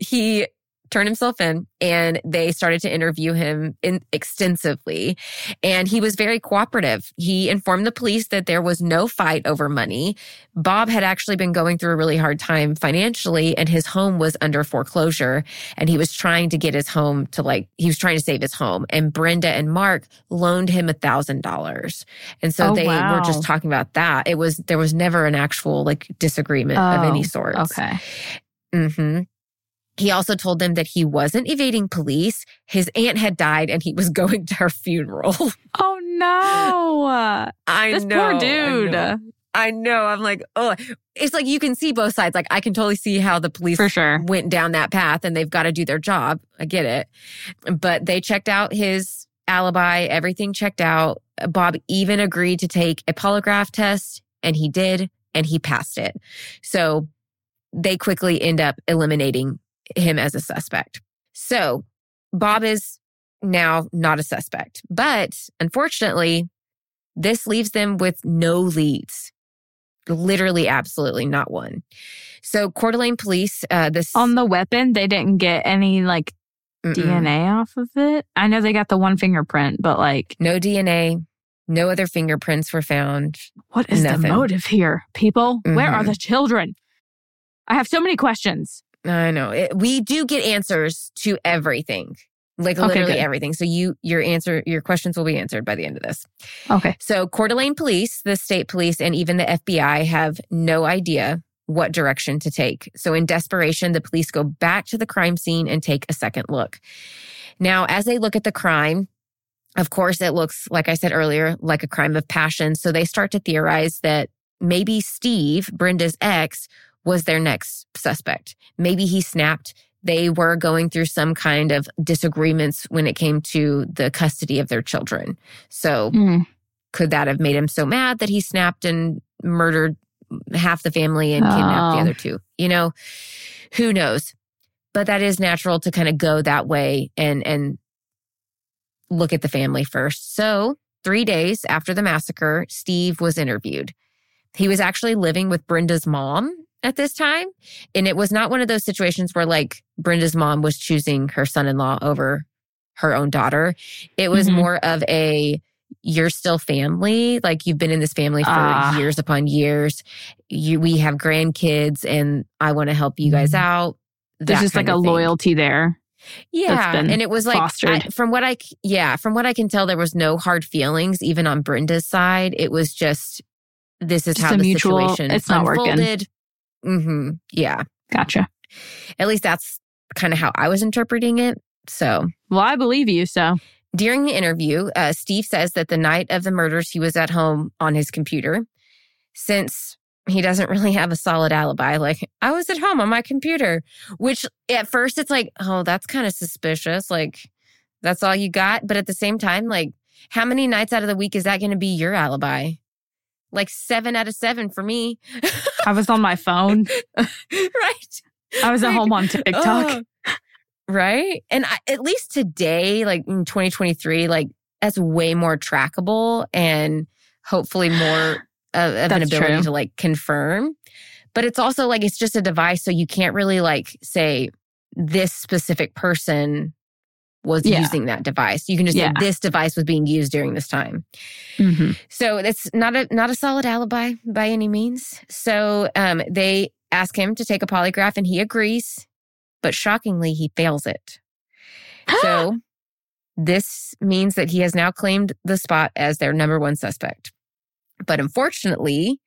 S2: he turned himself in and they started to interview him in extensively. And he was very cooperative. He informed the police that there was no fight over money. Bob had actually been going through a really hard time financially and his home was under foreclosure and he was trying to get his home to like he was trying to save his home. And brenda and mark loaned him a thousand dollars. And so
S3: Oh,
S2: they were just talking about that. It was there was never an actual like disagreement of any
S3: Oh,
S2: sort
S3: Okay.
S2: hmm He also told them that he wasn't evading police. His aunt had died and he was going to her funeral.
S3: Oh no.
S2: I
S3: this
S2: know.
S3: poor
S2: I
S3: dude.
S2: know. I know. I'm like, oh, it's like you can see both sides. Like, I can totally see how the police
S3: For sure.
S2: went down that path and they've got to do their job. I get it. But they checked out his alibi, everything checked out. Bob even agreed to take a polygraph test and he did, and he passed it. So they quickly end up eliminating him as a suspect. So Bob is now not a suspect, but unfortunately, this leaves them with no leads. Literally, absolutely not one. So Coeur d'Alene police, uh, this
S3: On the weapon, they didn't get any like
S2: Mm-mm.
S3: DNA off of it. I know they got the one fingerprint, but like,
S2: no DNA, no other fingerprints were found.
S3: what is
S2: Nothing.
S3: the motive here? People, where are
S2: Mhm.
S3: the children? I have so many questions.
S2: I know it, we do get answers to everything, like
S3: Okay,
S2: literally
S3: good.
S2: everything. So you, your answer, your questions will be answered by the end of this.
S3: Okay.
S2: So Coeur d'Alene police, the state police, and even the FBI have no idea what direction to take. So in desperation, the police go back to the crime scene and take a second look. Now, as they look at the crime, of course, it looks, like I said earlier, like a crime of passion. So they start to theorize that maybe Steve, Brenda's ex, was their next suspect. Maybe he snapped. They were going through some kind of disagreements when it came to the custody of their children. So
S3: Hmm.
S2: could that have made him so mad that he snapped and murdered half the family and kidnapped the
S3: Oh.
S2: other two? You know, who knows? But that is natural to kind of go that way and and look at the family first. So, 3 days after the massacre, Steve was interviewed. He was actually living with Brenda's mom at this time, and it was not one of those situations where like Brenda's mom was choosing her son-in-law over her own daughter. It was
S3: Mhm.
S2: more of a you're still family, like you've been in this family for
S3: Ah.
S2: years upon years. You we have grandkids and I want to help you guys out.
S3: There's just like a
S2: thing.
S3: loyalty there.
S2: Yeah, and it was like I, from what I, yeah from what I can tell, there was no hard feelings even on Brenda's side. It was just this is
S3: Just
S2: how the
S3: mutual,
S2: situation
S3: it's not working.
S2: unfolded. Mm-hmm. Yeah,
S3: Gotcha.
S2: at least that's kind of how I was interpreting it. So
S3: Well, I believe you. So,
S2: during the interview, uh, Steve says that the night of the murders, he was at home on his computer. Since he doesn't really have a solid alibi, like, I was at home on my computer, which at first it's like, oh, that's kind of suspicious. Like, that's all you got. But at the same time, like, how many nights out of the week is that going to be your alibi? Like seven out of seven for me.
S3: I was on my phone.
S2: right.
S3: I was at home on TikTok.
S2: Oh, right. And I, at least today, like in 2023, like that's way more trackable and hopefully more of, of an ability
S3: true.
S2: to like confirm. But it's also like it's just a device. So you can't really like say this specific person was
S3: Yeah.
S2: using that device. You can just
S3: Yeah.
S2: say this device was being used during this time.
S3: Mhm.
S2: So it's not a not a solid alibi by any means. So um, they ask him to take a polygraph, and he agrees, but shockingly, he fails it. so this means that he has now claimed the spot as their number one suspect. But unfortunately,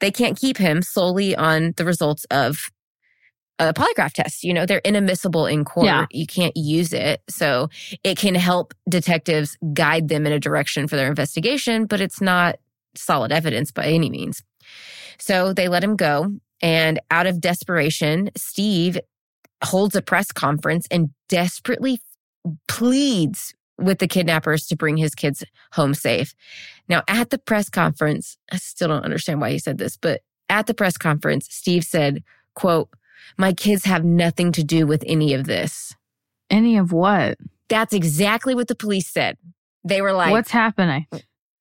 S2: they can't keep him solely on the results of a polygraph test. You know, they're inadmissible in court.
S3: Yeah.
S2: You can't use it. So it can help detectives guide them in a direction for their investigation, but it's not solid evidence by any means. So they let him go. And out of desperation, Steve holds a press conference and desperately pleads with the kidnappers to bring his kids home safe. Now, at the press conference, I still don't understand why he said this, but at the press conference, Steve said, quote, my kids have nothing to do with any of this.
S3: Any of what?
S2: That's exactly what the police said. They were like,
S3: What's happening?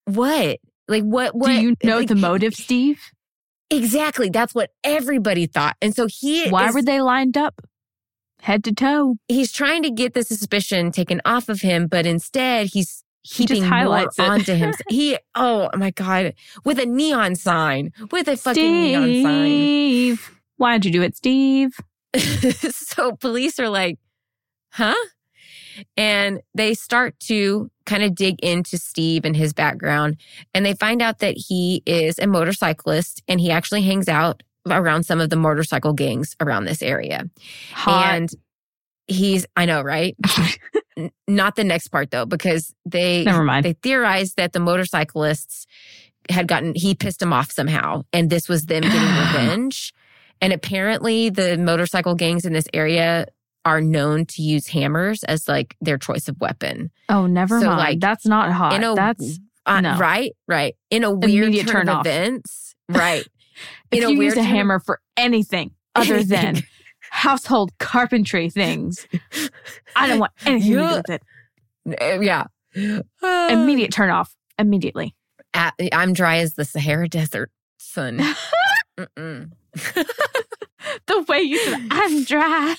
S2: what? Like, what, what?
S3: Do you know
S2: like,
S3: the motive, Steve?
S2: Exactly. That's what everybody thought. And so he
S3: Why
S2: is-
S3: were they lined up? Head to toe.
S2: he's trying to get the suspicion taken off of him, but instead he's
S3: He
S2: heaping more
S3: highlights it.
S2: onto him. he, oh my God, with a neon sign, with a fucking neon sign.
S3: Why'd you do it, Steve?
S2: so police are like, huh? And they start to kind of dig into Steve and his background. And they find out that he is a motorcyclist and he actually hangs out around some of the motorcycle gangs around this area.
S3: Hot.
S2: And he's, I know, right? Not the next part though, because they
S3: Never mind.
S2: they theorized that the motorcyclists had gotten he pissed him off somehow, and this was them getting revenge. And apparently, the motorcycle gangs in this area are known to use hammers as like their choice of weapon.
S3: oh, never
S2: so,
S3: mind.
S2: like,
S3: That's not hot.
S2: in a-
S3: That's
S2: Uh,
S3: No.
S2: Right, right. In a weird
S3: Immediate
S2: turn,
S3: turn
S2: of events, right?
S3: if
S2: in a
S3: you
S2: weird
S3: use a hammer for anything other than household carpentry things, I don't want anything to do
S2: Yeah.
S3: with it.
S2: Yeah. Uh,
S3: Immediate turn off. Immediately.
S2: at- I'm dry as the Sahara Desert, son.
S3: The way you said, I'm dry.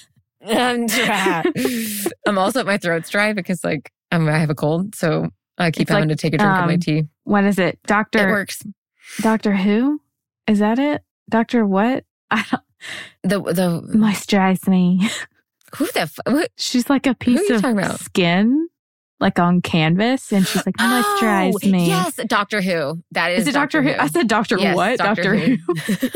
S2: I'm dry. I'm also my throat's dry because like I'm, I have a cold, so I keep
S3: It's
S2: having
S3: like,
S2: to take a drink of my
S3: um,
S2: tea.
S3: What is it? Doctor?
S2: It
S3: Doctor
S2: works.
S3: Doctor Who? Is that it? Doctor what? I don't
S2: The the
S3: moisturize me.
S2: who the f- what?
S3: She's like a piece of skin, like on canvas, and she's like, moisturize
S2: Oh,
S3: me.
S2: Yes, Doctor Who. That is,
S3: Is it Doctor Who? I said Doctor
S2: Yes,
S3: what?
S2: Doctor
S3: Doctor Who.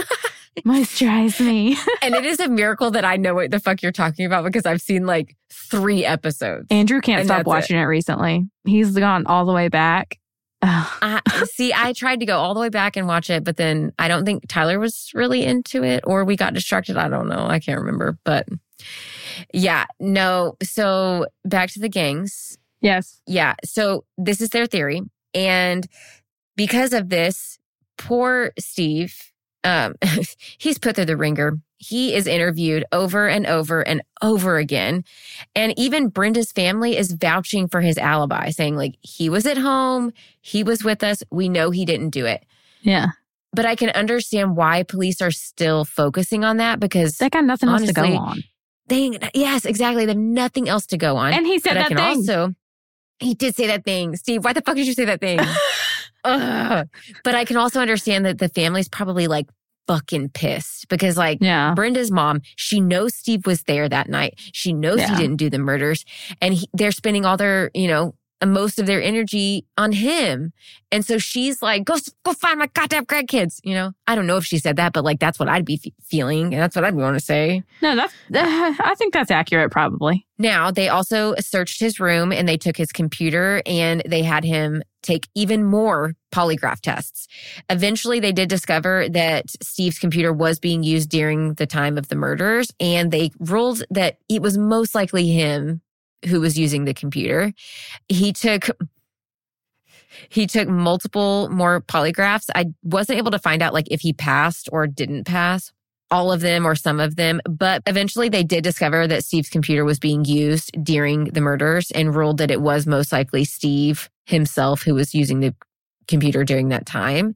S3: moisturize me.
S2: and it is a miracle that I know what the fuck you're talking about because I've seen like three episodes.
S3: Andrew can't
S2: And
S3: stop watching it. recently. He's gone all the way back.
S2: I, see, I tried to go all the way back and watch it, but then I don't think Tyler was really into it or we got distracted. I don't know. I can't remember. But yeah, no. So back to the gangs.
S3: yes.
S2: Yeah. So this is their theory. And because of this, poor Steve, um, he's put through the ringer. He is interviewed over and over and over again. And even Brenda's family is vouching for his alibi, saying, like, he was at home, he was with us, we know he didn't do it.
S3: Yeah.
S2: But I can understand why police are still focusing on that because
S3: They got nothing else to go on.
S2: they, yes, exactly. They have nothing else to go on.
S3: And he said
S2: but I
S3: that
S2: can
S3: thing.
S2: also, he did say that thing. Steve, why the fuck did you say that thing? Ugh. But I can also understand that the family's probably like fucking pissed because like
S3: yeah.
S2: Brenda's mom, she knows Steve was there that night. She knows
S3: Yeah.
S2: he didn't do the murders and he, they're spending all their, you know, most of their energy on him. And so she's like, go, go find my goddamn grandkids. You know, I don't know if she said that, but like, that's what I'd be fe- feeling. And that's what I'd want to say.
S3: No, that's. I think that's accurate. Probably.
S2: Now, they also searched his room and they took his computer and they had him take even more polygraph tests. Eventually, they did discover that Steve's computer was being used during the time of the murders and they ruled that it was most likely him who was using the computer. He took he took multiple more polygraphs. I wasn't able to find out like if he passed or didn't pass all of them or some of them, but eventually they did discover that Steve's computer was being used during the murders and ruled that it was most likely Steve himself who was using the computer during that time.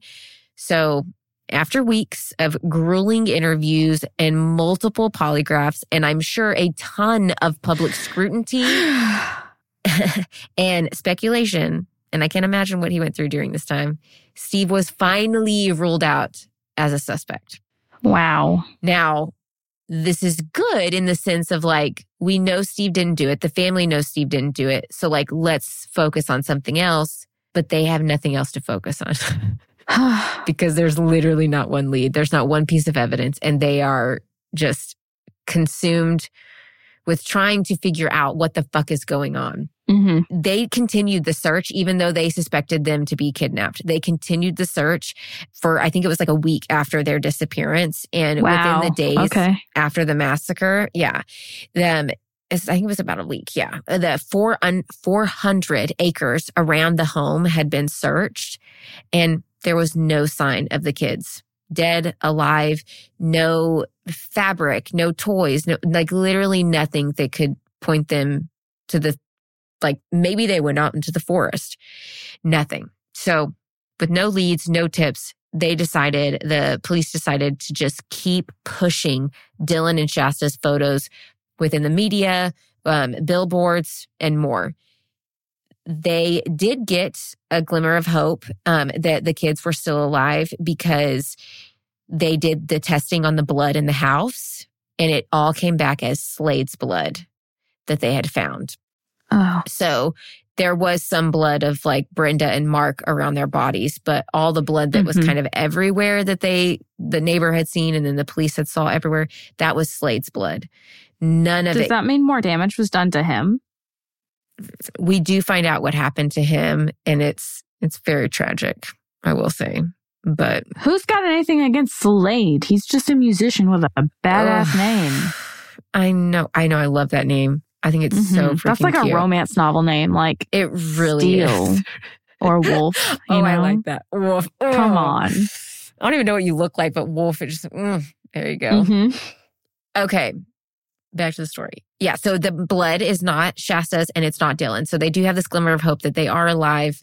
S2: So after weeks of grueling interviews and multiple polygraphs, and I'm sure a ton of public scrutiny and speculation, and I can't imagine what he went through during this time, Steve was finally ruled out as a suspect.
S3: Wow.
S2: Now, this is good in the sense of like, we know Steve didn't do it. The family knows Steve didn't do it. So, like, let's focus on something else, but they have nothing else to focus on because there's literally not one lead. There's not one piece of evidence, and they are just consumed with trying to figure out what the fuck is going on
S3: hmm
S2: they continued the search even though they suspected them to be kidnapped. They continued the search for I think it was like a week after their disappearance and
S3: Wow.
S2: within the days
S3: Okay.
S2: after the massacre, yeah. It's- I think it was about a week, yeah. The four un, 400 acres around the home had been searched and there was no sign of the kids. dead, alive, no fabric, no toys, no, like literally nothing that could point them to the, like maybe they went out into the forest. Nothing. So with no leads, no tips, they decided, the police decided to just keep pushing Dylan and Shasta's photos within the media, um, billboards, and more. They did get a glimmer of hope um, that the kids were still alive because they did the testing on the blood in the house and it all came back as Slade's blood that they had found.
S3: Oh.
S2: So there was some blood of like Brenda and Mark around their bodies, but all the blood that was
S3: Mhm.
S2: kind of everywhere that they, the neighbor had seen and then the police had saw everywhere, that was Slade's blood. None of
S3: Does
S2: it.
S3: that mean more damage was done to him?
S2: We do find out what happened to him and it's, it's very tragic, I will say. But
S3: Who's got anything against Slade? He's just a musician with a badass
S2: Ugh.
S3: name.
S2: I know, I know, I love that name. I think it's so
S3: Mhm.
S2: freaking
S3: That's like
S2: cute.
S3: a romance novel name, like
S2: It really
S3: Steel
S2: is.
S3: or Wolf.
S2: Oh,
S3: know?
S2: I like that. Wolf.
S3: Come
S2: Oh.
S3: on.
S2: I don't even know what you look like, but Wolf, it just, mm, there you go.
S3: Mhm.
S2: Okay. Back to the story. Yeah. So the blood is not Shasta's and it's not Dylan. So they do have this glimmer of hope that they are alive,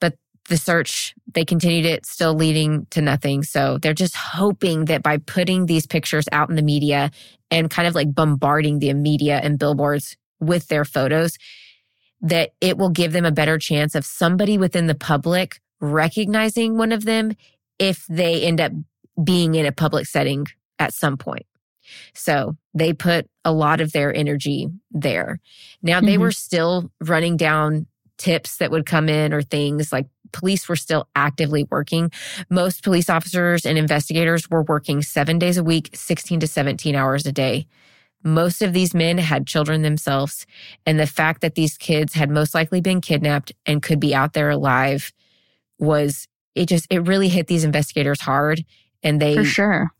S2: but the search, they continued it still leading to nothing. So they're just hoping that by putting these pictures out in the media and kind of like bombarding the media and billboards with their photos, that it will give them a better chance of somebody within the public recognizing one of them if they end up being in a public setting at some point. So they put a lot of their energy there. Now they
S3: Mhm.
S2: were still running down tips that would come in or things like police were still actively working. Most police officers and investigators were working seven days a week, 16 to 17 hours a day. Most of these men had children themselves. And the fact that these kids had most likely been kidnapped and could be out there alive was, it just, it really hit these investigators hard. And they
S3: For sure.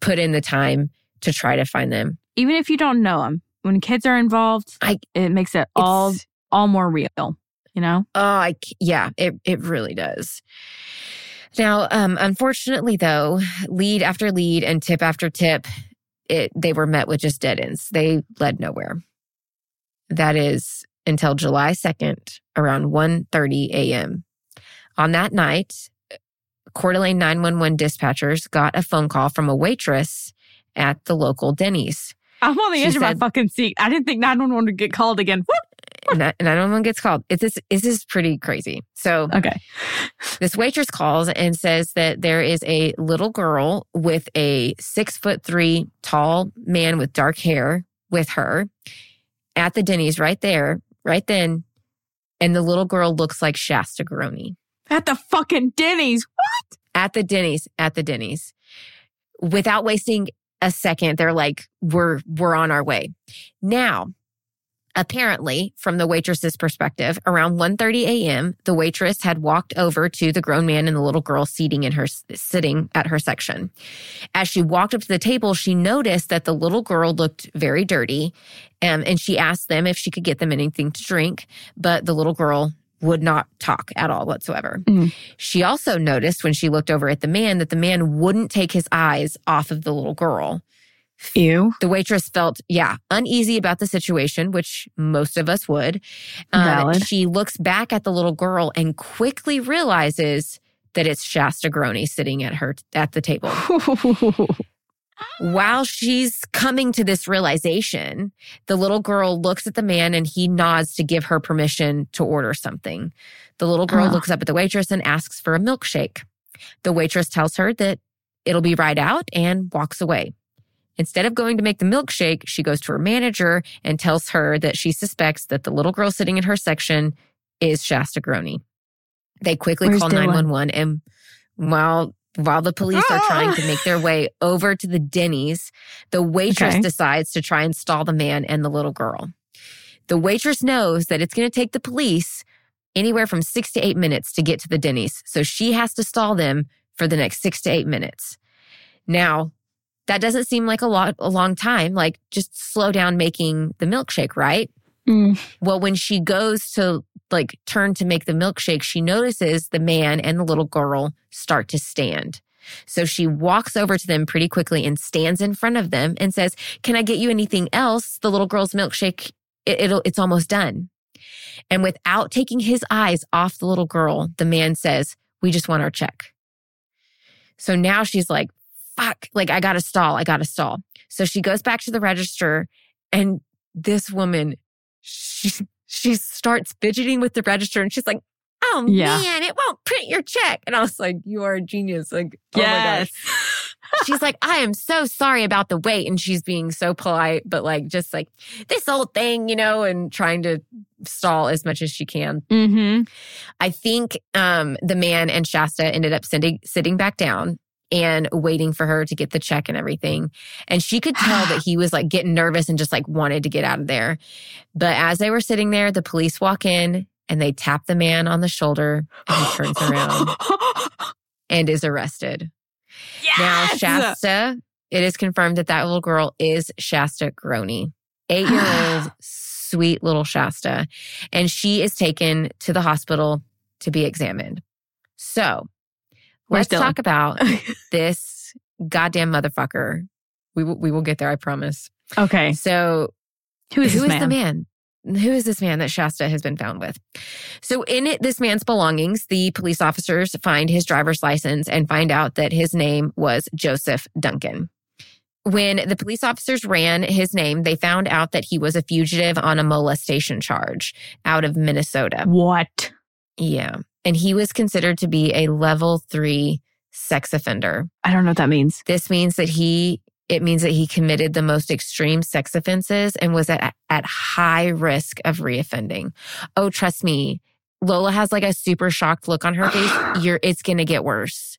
S2: put in the time to try to find them.
S3: Even if you don't know them, when kids are involved,
S2: I-
S3: it makes it all all more real. You know?
S2: Oh, I yeah, it it really does. Now, um, unfortunately, though, lead after lead and tip after tip, it they were met with just dead ends. They led nowhere. That is until July second, around 1.30 a.m. On that night, Coeur d'Alene 911 dispatchers got a phone call from a waitress at the local Denny's.
S3: I'm on the
S2: She
S3: edge of my fucking seat. I didn't think 911 would get called again.
S2: And 911 gets called. It's this, this is pretty crazy. So
S3: Okay.
S2: This waitress calls and says that there is a little girl with a six foot three tall man with dark hair with her at the Denny's right there, right then. And the little girl looks like Shasta Groene
S3: At the fucking Denny's. What?
S2: At the Denny's, at the Denny's. Without wasting a second, they're like, we're, we're on our way. Now, apparently from the waitress's perspective around 1.30 a.m the waitress had walked over to the grown man and the little girl seating in her sitting at her section as she walked up to the table she noticed that the little girl looked very dirty um, and she asked them if she could get them anything to drink but the little girl would not talk at all whatsoever
S3: Mhm.
S2: she also noticed when she looked over at the man that the man wouldn't take his eyes off of the little girl
S3: Ew.
S2: the waitress felt, yeah, uneasy about the situation, which most of us would. Um,
S3: Valid.
S2: She looks back at the little girl and quickly realizes that it's Shasta Groene sitting at her at the table. While she's coming to this realization, the little girl looks at the man and he nods to give her permission to order something. The little girl
S3: Oh.
S2: looks up at the waitress and asks for a milkshake. The waitress tells her that it'll be right out and walks away. Instead of going to make the milkshake, she goes to her manager and tells her that she suspects that the little girl sitting in her section is Shasta Groene. They quickly
S3: Where's
S2: call
S3: Dylan?
S2: 911 and while while the police are trying to make their way over to the Denny's, the waitress
S3: Okay.
S2: decides to try and stall the man and the little girl. The waitress knows that it's going to take the police anywhere from six to eight minutes to get to the Denny's. So she has to stall them for the next six to eight minutes. Now, that doesn't seem like a lot, a long time. Like just slow down making the milkshake, right?
S3: Mm.
S2: Well, when she goes to like turn to make the milkshake, she notices the man and the little girl start to stand. So she walks over to them pretty quickly and stands in front of them and says, Can I get you anything else? The little girl's milkshake, it, it's almost done. And without taking his eyes off the little girl, the man says, We just want our check. So now she's like, Fuck, like I gotta stall, I gotta stall. So she goes back to the register and this woman, she, she starts fidgeting with the register and she's like, Oh
S3: Yeah.
S2: man, it won't print your check. And I was like, You are a genius. Like, oh my
S3: Yes.
S2: gosh. She's like, I am so sorry about the wait. And she's being so polite, but like, just like this old thing, you know, and trying to stall as much as she can.
S3: mm-hmm.
S2: I think um, the man and Shasta ended up sitting, sitting back down and waiting for her to get the check and everything. And she could tell that he was like getting nervous and just like wanted to get out of there. But as they were sitting there, the police walk in and they tap the man on the shoulder and he turns around and is arrested. Now, Shasta, it is confirmed that that little girl is Shasta Groene, eight year old, sweet little Shasta. And she is taken to the hospital to be examined. So
S3: Where's
S2: let's
S3: Dylan?
S2: talk about this goddamn motherfucker. We will, we will get there, I promise.
S3: Okay.
S2: So
S3: Who is
S2: who
S3: this
S2: is
S3: man?
S2: the man? Who is this man that Shasta has been found with? So, in it, this man's belongings, the police officers find his driver's license and find out that his name was Joseph Duncan. When the police officers ran his name, they found out that he was a fugitive on a molestation charge out of Minnesota.
S3: What?
S2: Yeah. And he was considered to be a level three sex offender.
S3: I don't know what that means.
S2: This means that he it means that he committed the most extreme sex offenses and was at at high risk of reoffending. Oh, trust me. Lola has like a super shocked look on her face. You're it's going to get worse.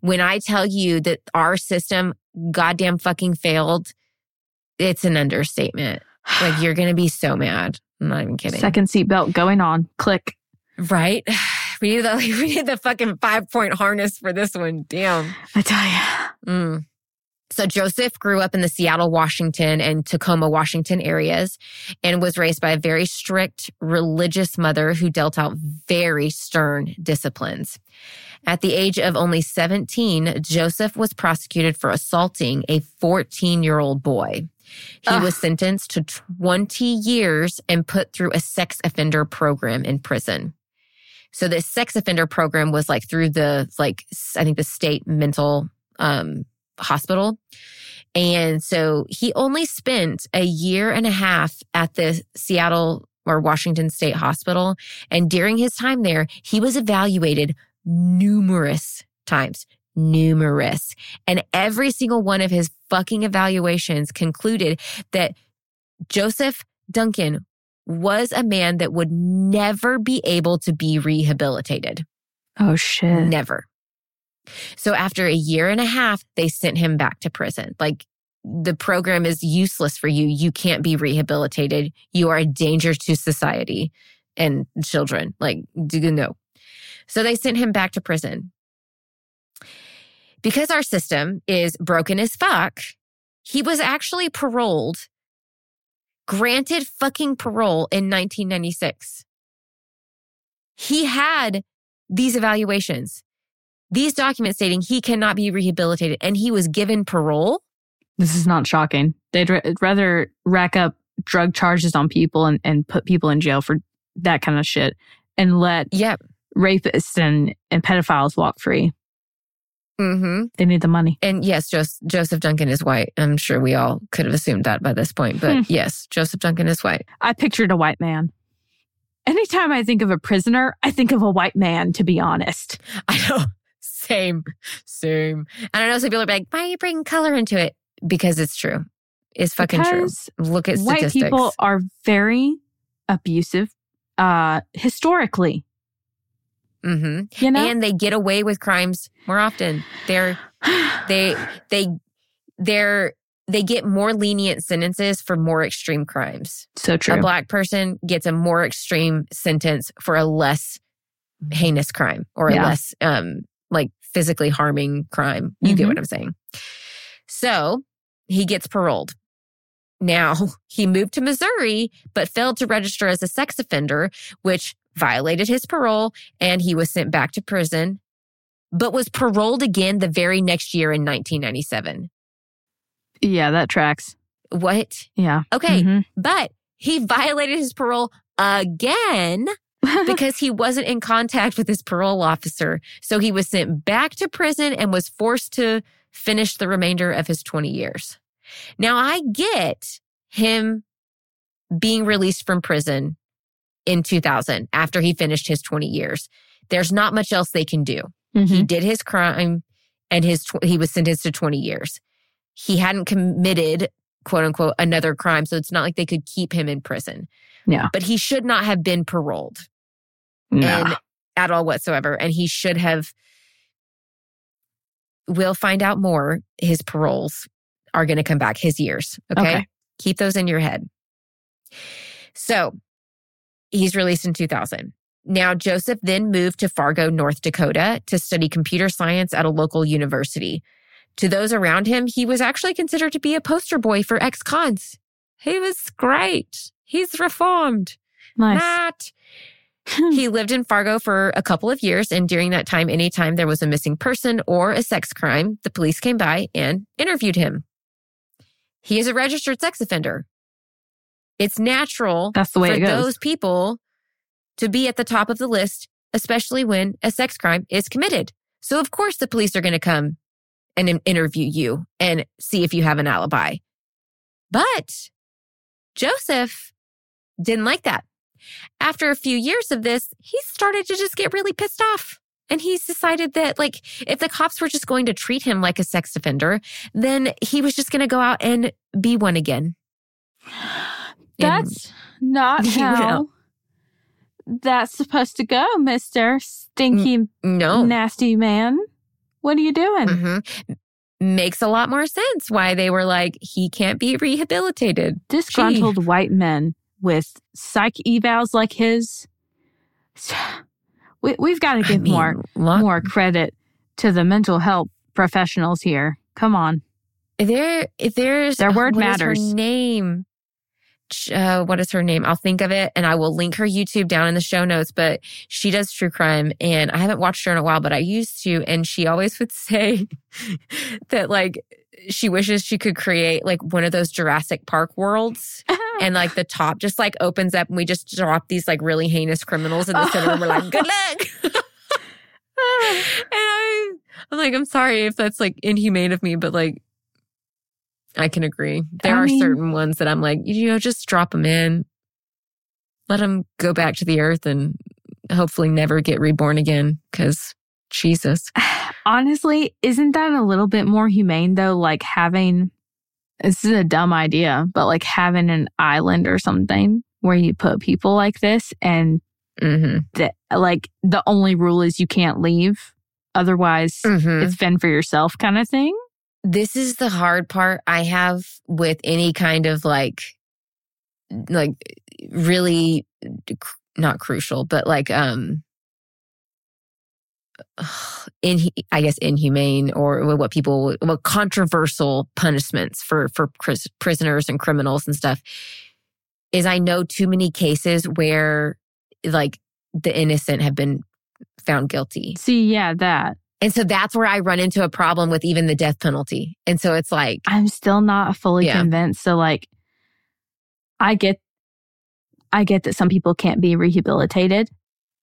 S2: When I tell you that our system goddamn fucking failed, it's an understatement. Like you're going to be so mad. I'm not even kidding.
S3: Second seatbelt going on. Click.
S2: Right? We need the we need the fucking five point harness for this one. Damn.
S3: I tell you.
S2: Mm. So Joseph grew up in the Seattle, Washington and Tacoma, Washington areas and was raised by a very strict religious mother who dealt out very stern disciplines. At the age of only 17, Joseph was prosecuted for assaulting a 14 year old boy. He
S3: Ugh.
S2: was sentenced to 20 years and put through a sex offender program in prison. So this sex offender program was like through the, like, I think the state mental, um, hospital. And so he only spent a year and a half at the Seattle or Washington State Hospital. And during his time there, he was evaluated numerous times. Numerous. And every single one of his fucking evaluations concluded that Joseph Duncan was a man that would never be able to be rehabilitated.
S3: Oh shit.
S2: Never. So after a year and a half, they sent him back to prison. Like the program is useless for you. You can't be rehabilitated. You are a danger to society and children. Like, do you know? So they sent him back to prison. Because our system is broken as fuck, he was actually paroled, granted fucking parole in 1996. He had these evaluations these documents stating he cannot be rehabilitated and he was given parole.
S3: This is not shocking. They'd ra- rather rack up drug charges on people and, and put people in jail for that kind of shit and let
S2: Yep.
S3: rapists and, and pedophiles walk free.
S2: Mm-hmm.
S3: They need the money.
S2: And yes, Joseph, Joseph Duncan is white. I'm sure we all could have assumed that by this point, but
S3: Hmm.
S2: yes, Joseph Duncan is white.
S3: I pictured a white man. Anytime I think of a prisoner, I think of a white man, to be honest.
S2: I know. Same. Same. And I know some people are like, why are you bringing color into it? Because it's true. It's fucking
S3: Because
S2: true. Look at
S3: white
S2: statistics.
S3: people are very abusive uh historically
S2: hmm
S3: you know
S2: And they get away with crimes more often. They're they they they're they get more lenient sentences for more extreme crimes.
S3: so true
S2: A black person gets a more extreme sentence for a less heinous crime or a less um like physically harming crime. You get
S3: Mhm.
S2: what I'm saying? So he gets paroled. Now he moved to Missouri, but failed to register as a sex offender, which violated his parole and he was sent back to prison but was paroled again the very next year in 1997.
S3: Yeah, that tracks.
S2: What?
S3: Yeah.
S2: Okay.
S3: Mhm.
S2: But he violated his parole again because he wasn't in contact with his parole officer. So he was sent back to prison and was forced to finish the remainder of his 20 years. Now I get him being released from prison in 2000 after he finished his 20 years. There's not much else they can do. He
S3: Mhm.
S2: did his crime and his tw- he was sentenced to 20 years. He hadn't committed quote unquote another crime so it's not like they could keep him in prison.
S3: Yeah.
S2: But he should not have been paroled
S3: Nah.
S2: and at all whatsoever and he should have we'll find out more his paroles are going to come back his years, okay?
S3: Okay.
S2: Keep those in your head. So, he's released in 2000. Now, Joseph then moved to Fargo, North Dakota to study computer science at a local university. To those around him, he was actually considered to be a poster boy for ex cons. He was great. He's reformed.
S3: nice.
S2: Not. he lived in Fargo for a couple of years, and during that time, anytime there was a missing person or a sex crime, the police came by and interviewed him. He is a registered sex offender. It's natural
S3: That's the way
S2: for those people to be at the top of the list, especially when a sex crime is committed. So, of course, the police are going to come and interview you and see if you have an alibi. But Joseph didn't like that. After a few years of this, he started to just get really pissed off. And he's decided that, like, if the cops were just going to treat him like a sex offender, then he was just going to go out and be one again.
S3: That's not
S2: He
S3: how that's supposed to go, Mister Stinky
S2: no.
S3: Nasty Man. What are you doing?
S2: Mhm. Makes a lot more sense why they were like, he can't be rehabilitated.
S3: Disgruntled white men with psych evals like his. We, we've got to
S2: I
S3: give
S2: mean,
S3: more more credit to the mental health professionals here. Come on.
S2: There, there's
S3: Their word
S2: what is her
S3: matters.
S2: name. Uh, what is her name? I'll think of it and I will link her YouTube down in the show notes. But she does true crime, and I haven't watched her in a while, but I used to. And she always would say that like she wishes she could create like one of those Jurassic Park worlds, and like the top just like opens up, and we just drop these like really heinous criminals in the center, and we're like, good luck. and I, I'm like, I'm sorry if that's like inhumane of me, but like, I can agree. There
S3: I
S2: are
S3: mean-
S2: certain ones that I'm like, you know, just drop them in, let them go back to the earth, and hopefully never get reborn again. Because Jesus,
S3: Honestly, isn't that a little bit more humane though? Like having this is a dumb idea, but like having an island or something where you put people like this and
S2: hmm
S3: that like the only rule is you can't leave. Otherwise,
S2: hmm
S3: it's fend for yourself kind of thing.
S2: This is the hard part I have with any kind of like, like really not crucial, but like, um, in I guess inhumane or what people what controversial punishments for for prisoners and criminals and stuff is I know too many cases where like the innocent have been found guilty.
S3: See, yeah, that.
S2: And so that's where I run into a problem with even the death penalty. And so it's like,
S3: I'm still not fully
S2: Yeah.
S3: convinced. So like I get I get that some people can't be rehabilitated.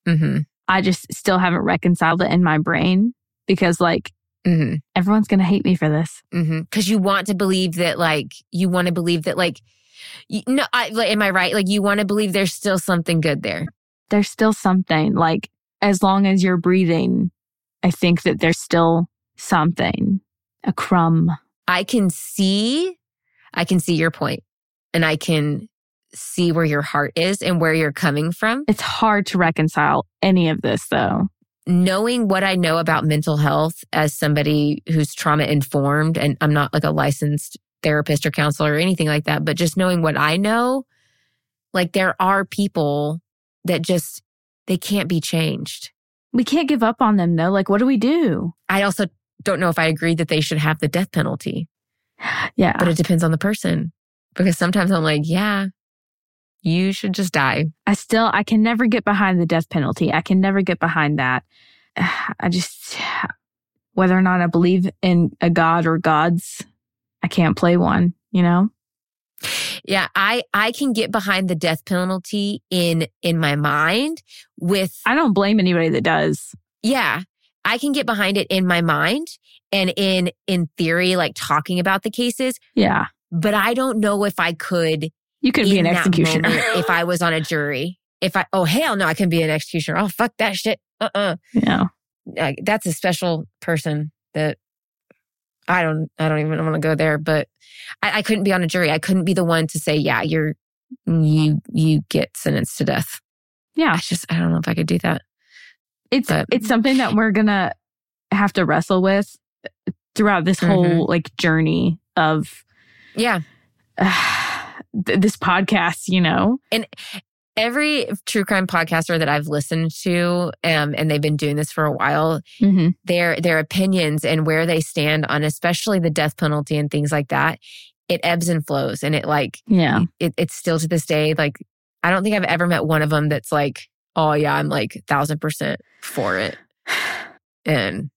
S2: hmm
S3: I just still haven't reconciled it in my brain because like
S2: hmm
S3: everyone's going to hate me for this.
S2: hmm Cause you want to believe that like, you want to believe that like, you, no, I, like, am I right? Like you want to believe there's still something good there.
S3: There's still something like as long as you're breathing, I think that there's still something, a crumb.
S2: I can see, I can see your point and I can see where your heart is and where you're coming from.
S3: It's hard to reconcile any of this though.
S2: Knowing what I know about mental health as somebody who's trauma informed, and I'm not like a licensed therapist or counselor or anything like that, but just knowing what I know, like there are people that just, they can't be changed.
S3: We can't give up on them though. Like what do we do?
S2: I also don't know if I agree that they should have the death penalty,
S3: Yeah.
S2: but it depends on the person. Because sometimes I'm like, yeah, you should just die.
S3: I still I can never get behind the death penalty. I can never get behind that. I just whether or not I believe in a God or gods, I can't play one, you know?
S2: Yeah, I I can get behind the death penalty in in my mind with
S3: I don't blame anybody that does.
S2: yeah, I can get behind it in my mind and in in theory like talking about the cases,
S3: Yeah.
S2: but I don't know if I could
S3: You could be an executioner.
S2: if I was on a jury. If I oh hell no, I can be an executioner. Oh fuck that shit. Uh-uh.
S3: yeah.
S2: That's a special person that I don't I don't even want to go there, but I, I couldn't be on a jury. I couldn't be the one to say, yeah, you're you you get sentenced to death.
S3: Yeah.
S2: I just I don't know if I could do that.
S3: It's
S2: But-
S3: it's something that we're gonna have to wrestle with throughout this
S2: Mhm.
S3: whole like journey of
S2: Yeah.
S3: th- this podcast, you know?
S2: Every true crime podcaster that I've listened to, um, and they've been doing this for a while,
S3: Mm-hmm.
S2: their their opinions and where they stand on especially the death penalty and things like that, it ebbs and flows. And it like
S3: Yeah.
S2: it, it's still to this day, like I don't think I've ever met one of them that's like, oh yeah, I'm like thousand percent for it. And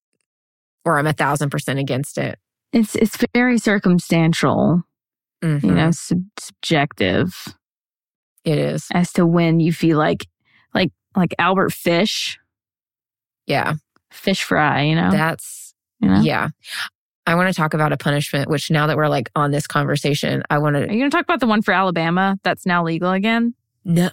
S2: or I'm a thousand percent against it.
S3: It's it's very circumstantial,
S2: Mhm.
S3: you know, sub- subjective
S2: it is.
S3: as to when you feel like like like Albert Fish,
S2: Yeah.
S3: fish fry, you know?
S2: That's
S3: you know?
S2: yeah. I want to talk about a punishment, which now that we're like on this conversation, I want
S3: Are
S2: to
S3: you going to talk about the one for Alabama that's now legal again?
S2: no,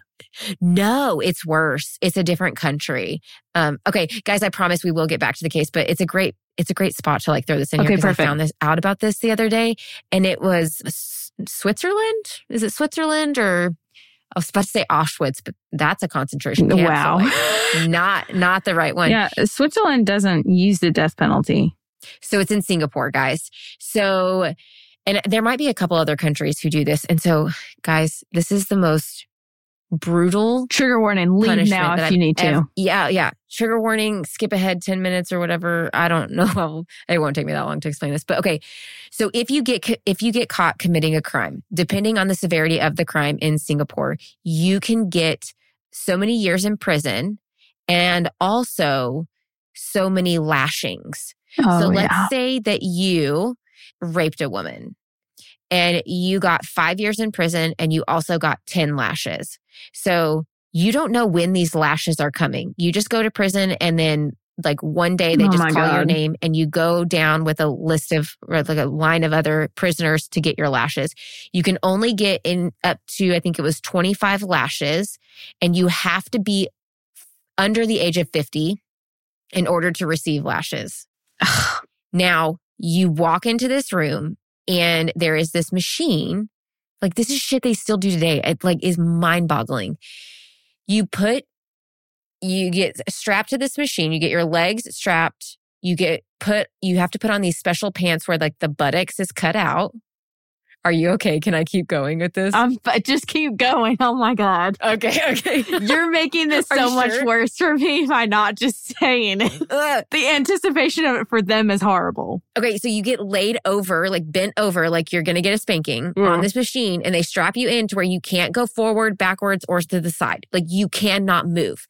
S2: no, it's worse. It's a different country. Um, okay, guys, I promise we will get back to the case, but it's a great, it's a great spot to like throw this in
S3: Okay,
S2: here because I found this out about this the other day, and it was Switzerland. Is it Switzerland or I was about to say Auschwitz, but that's a concentration camp. so,
S3: Wow.
S2: like, not not the right one.
S3: Yeah, Switzerland doesn't use the death penalty.
S2: So it's in Singapore, guys. So, and there might be a couple other countries who do this. And so, guys, this is the most brutal
S3: Trigger warning, leave now if you need to.
S2: yeah, yeah. Trigger warning, skip ahead 10 minutes or whatever. I don't know. It won't take me that long to explain this. But okay. So if you get if you get caught committing a crime, depending on the severity of the crime in Singapore, you can get so many years in prison and also so many lashings.
S3: oh,
S2: so let's
S3: yeah.
S2: say that you raped a woman and you got five years in prison and you also got 10 lashes. So you don't know when these lashes are coming. You just go to prison and then like one day they
S3: Oh
S2: just call your name and you go down with a list of like a line of other prisoners to get your lashes. You can only get in up to, I think it was 25 lashes and you have to be under the age of 50 in order to receive lashes. Now you walk into this room and there is this machine. Like this is shit they still do today. It like is mind boggling. You put, you get strapped to this machine. You get your legs strapped. You get put, you have to put on these special pants where like the buttocks is cut out. Are you okay? Can I keep going with this?
S3: Um, but just keep going. Oh my God.
S2: okay. Okay.
S3: You're making this so much
S2: sure?
S3: worse for me by not just saying it. The anticipation of it for them is horrible.
S2: Okay, so you get laid over, like bent over, like you're gonna get a spanking
S3: Yeah.
S2: on this machine, and they strap you in to where you can't go forward, backwards, or to the side. Like you cannot move.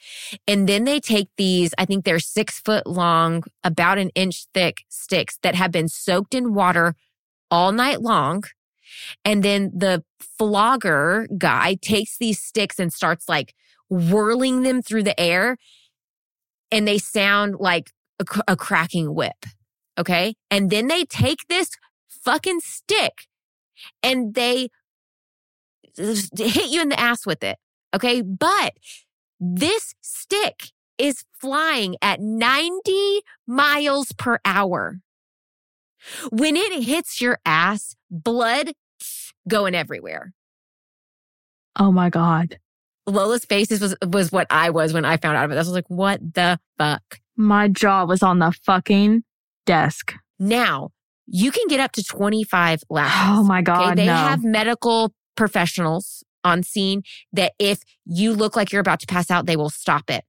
S2: And then they take these, I think they're six foot long, about an inch thick sticks that have been soaked in water all night long. And then the flogger guy takes these sticks and starts like whirling them through the air. And they sound like a, a cracking whip. Okay. And then they take this fucking stick and they hit you in the ass with it. Okay. But this stick is flying at 90 miles per hour. When it hits your ass, blood going everywhere.
S3: Oh my God.
S2: Lola's face is- was, was what I was when I found out about this. I was like, what the fuck?
S3: My jaw was on the fucking desk.
S2: Now, you can get up to 25 lashes.
S3: Oh my God.
S2: Okay, they
S3: no.
S2: have medical professionals on scene that if you look like you're about to pass out, they will stop it.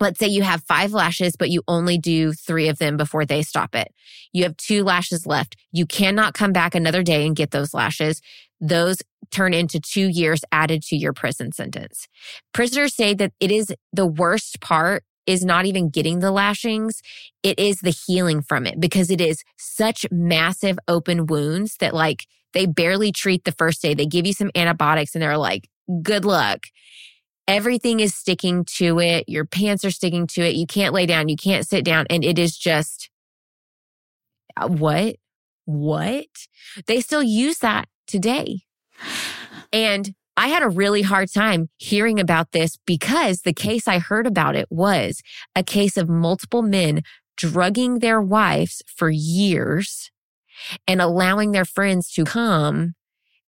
S2: Let's say you have five lashes, but you only do three of them before they stop it. You have two lashes left. You cannot come back another day and get those lashes. Those turn into two years added to your prison sentence. Prisoners say that it is the worst part is not even getting the lashings. It is the healing from it because it is such massive open wounds that like they barely treat the first day. They give you some antibiotics and they're like, good luck. Everything is sticking to it. Your pants are sticking to it. You can't lay down. You can't sit down. And it is just, uh, what? What? They still use that today. And I had a really hard time hearing about this because the case I heard about it was a case of multiple men drugging their wives for years and allowing their friends to come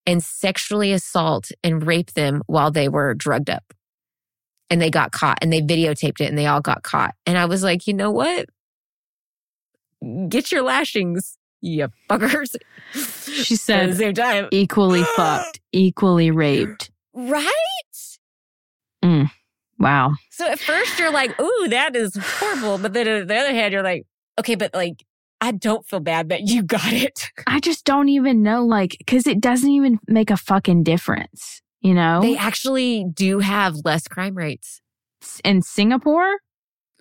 S2: and sexually assault and rape them while they were drugged up. And they got caught and they videotaped it and they all got caught. And I was like, you know what? Get your lashings, you fuckers.
S3: She said, At
S2: the same time.
S3: equally fucked, equally raped.
S2: Right?
S3: Wow.
S2: So at first you're like, ooh, that is horrible. But then on the other hand, you're like, okay, but like, I don't feel bad that you got it.
S3: I just don't even know, like, because it doesn't even make a fucking difference, you know?
S2: They actually do have less crime rates.
S3: in Singapore,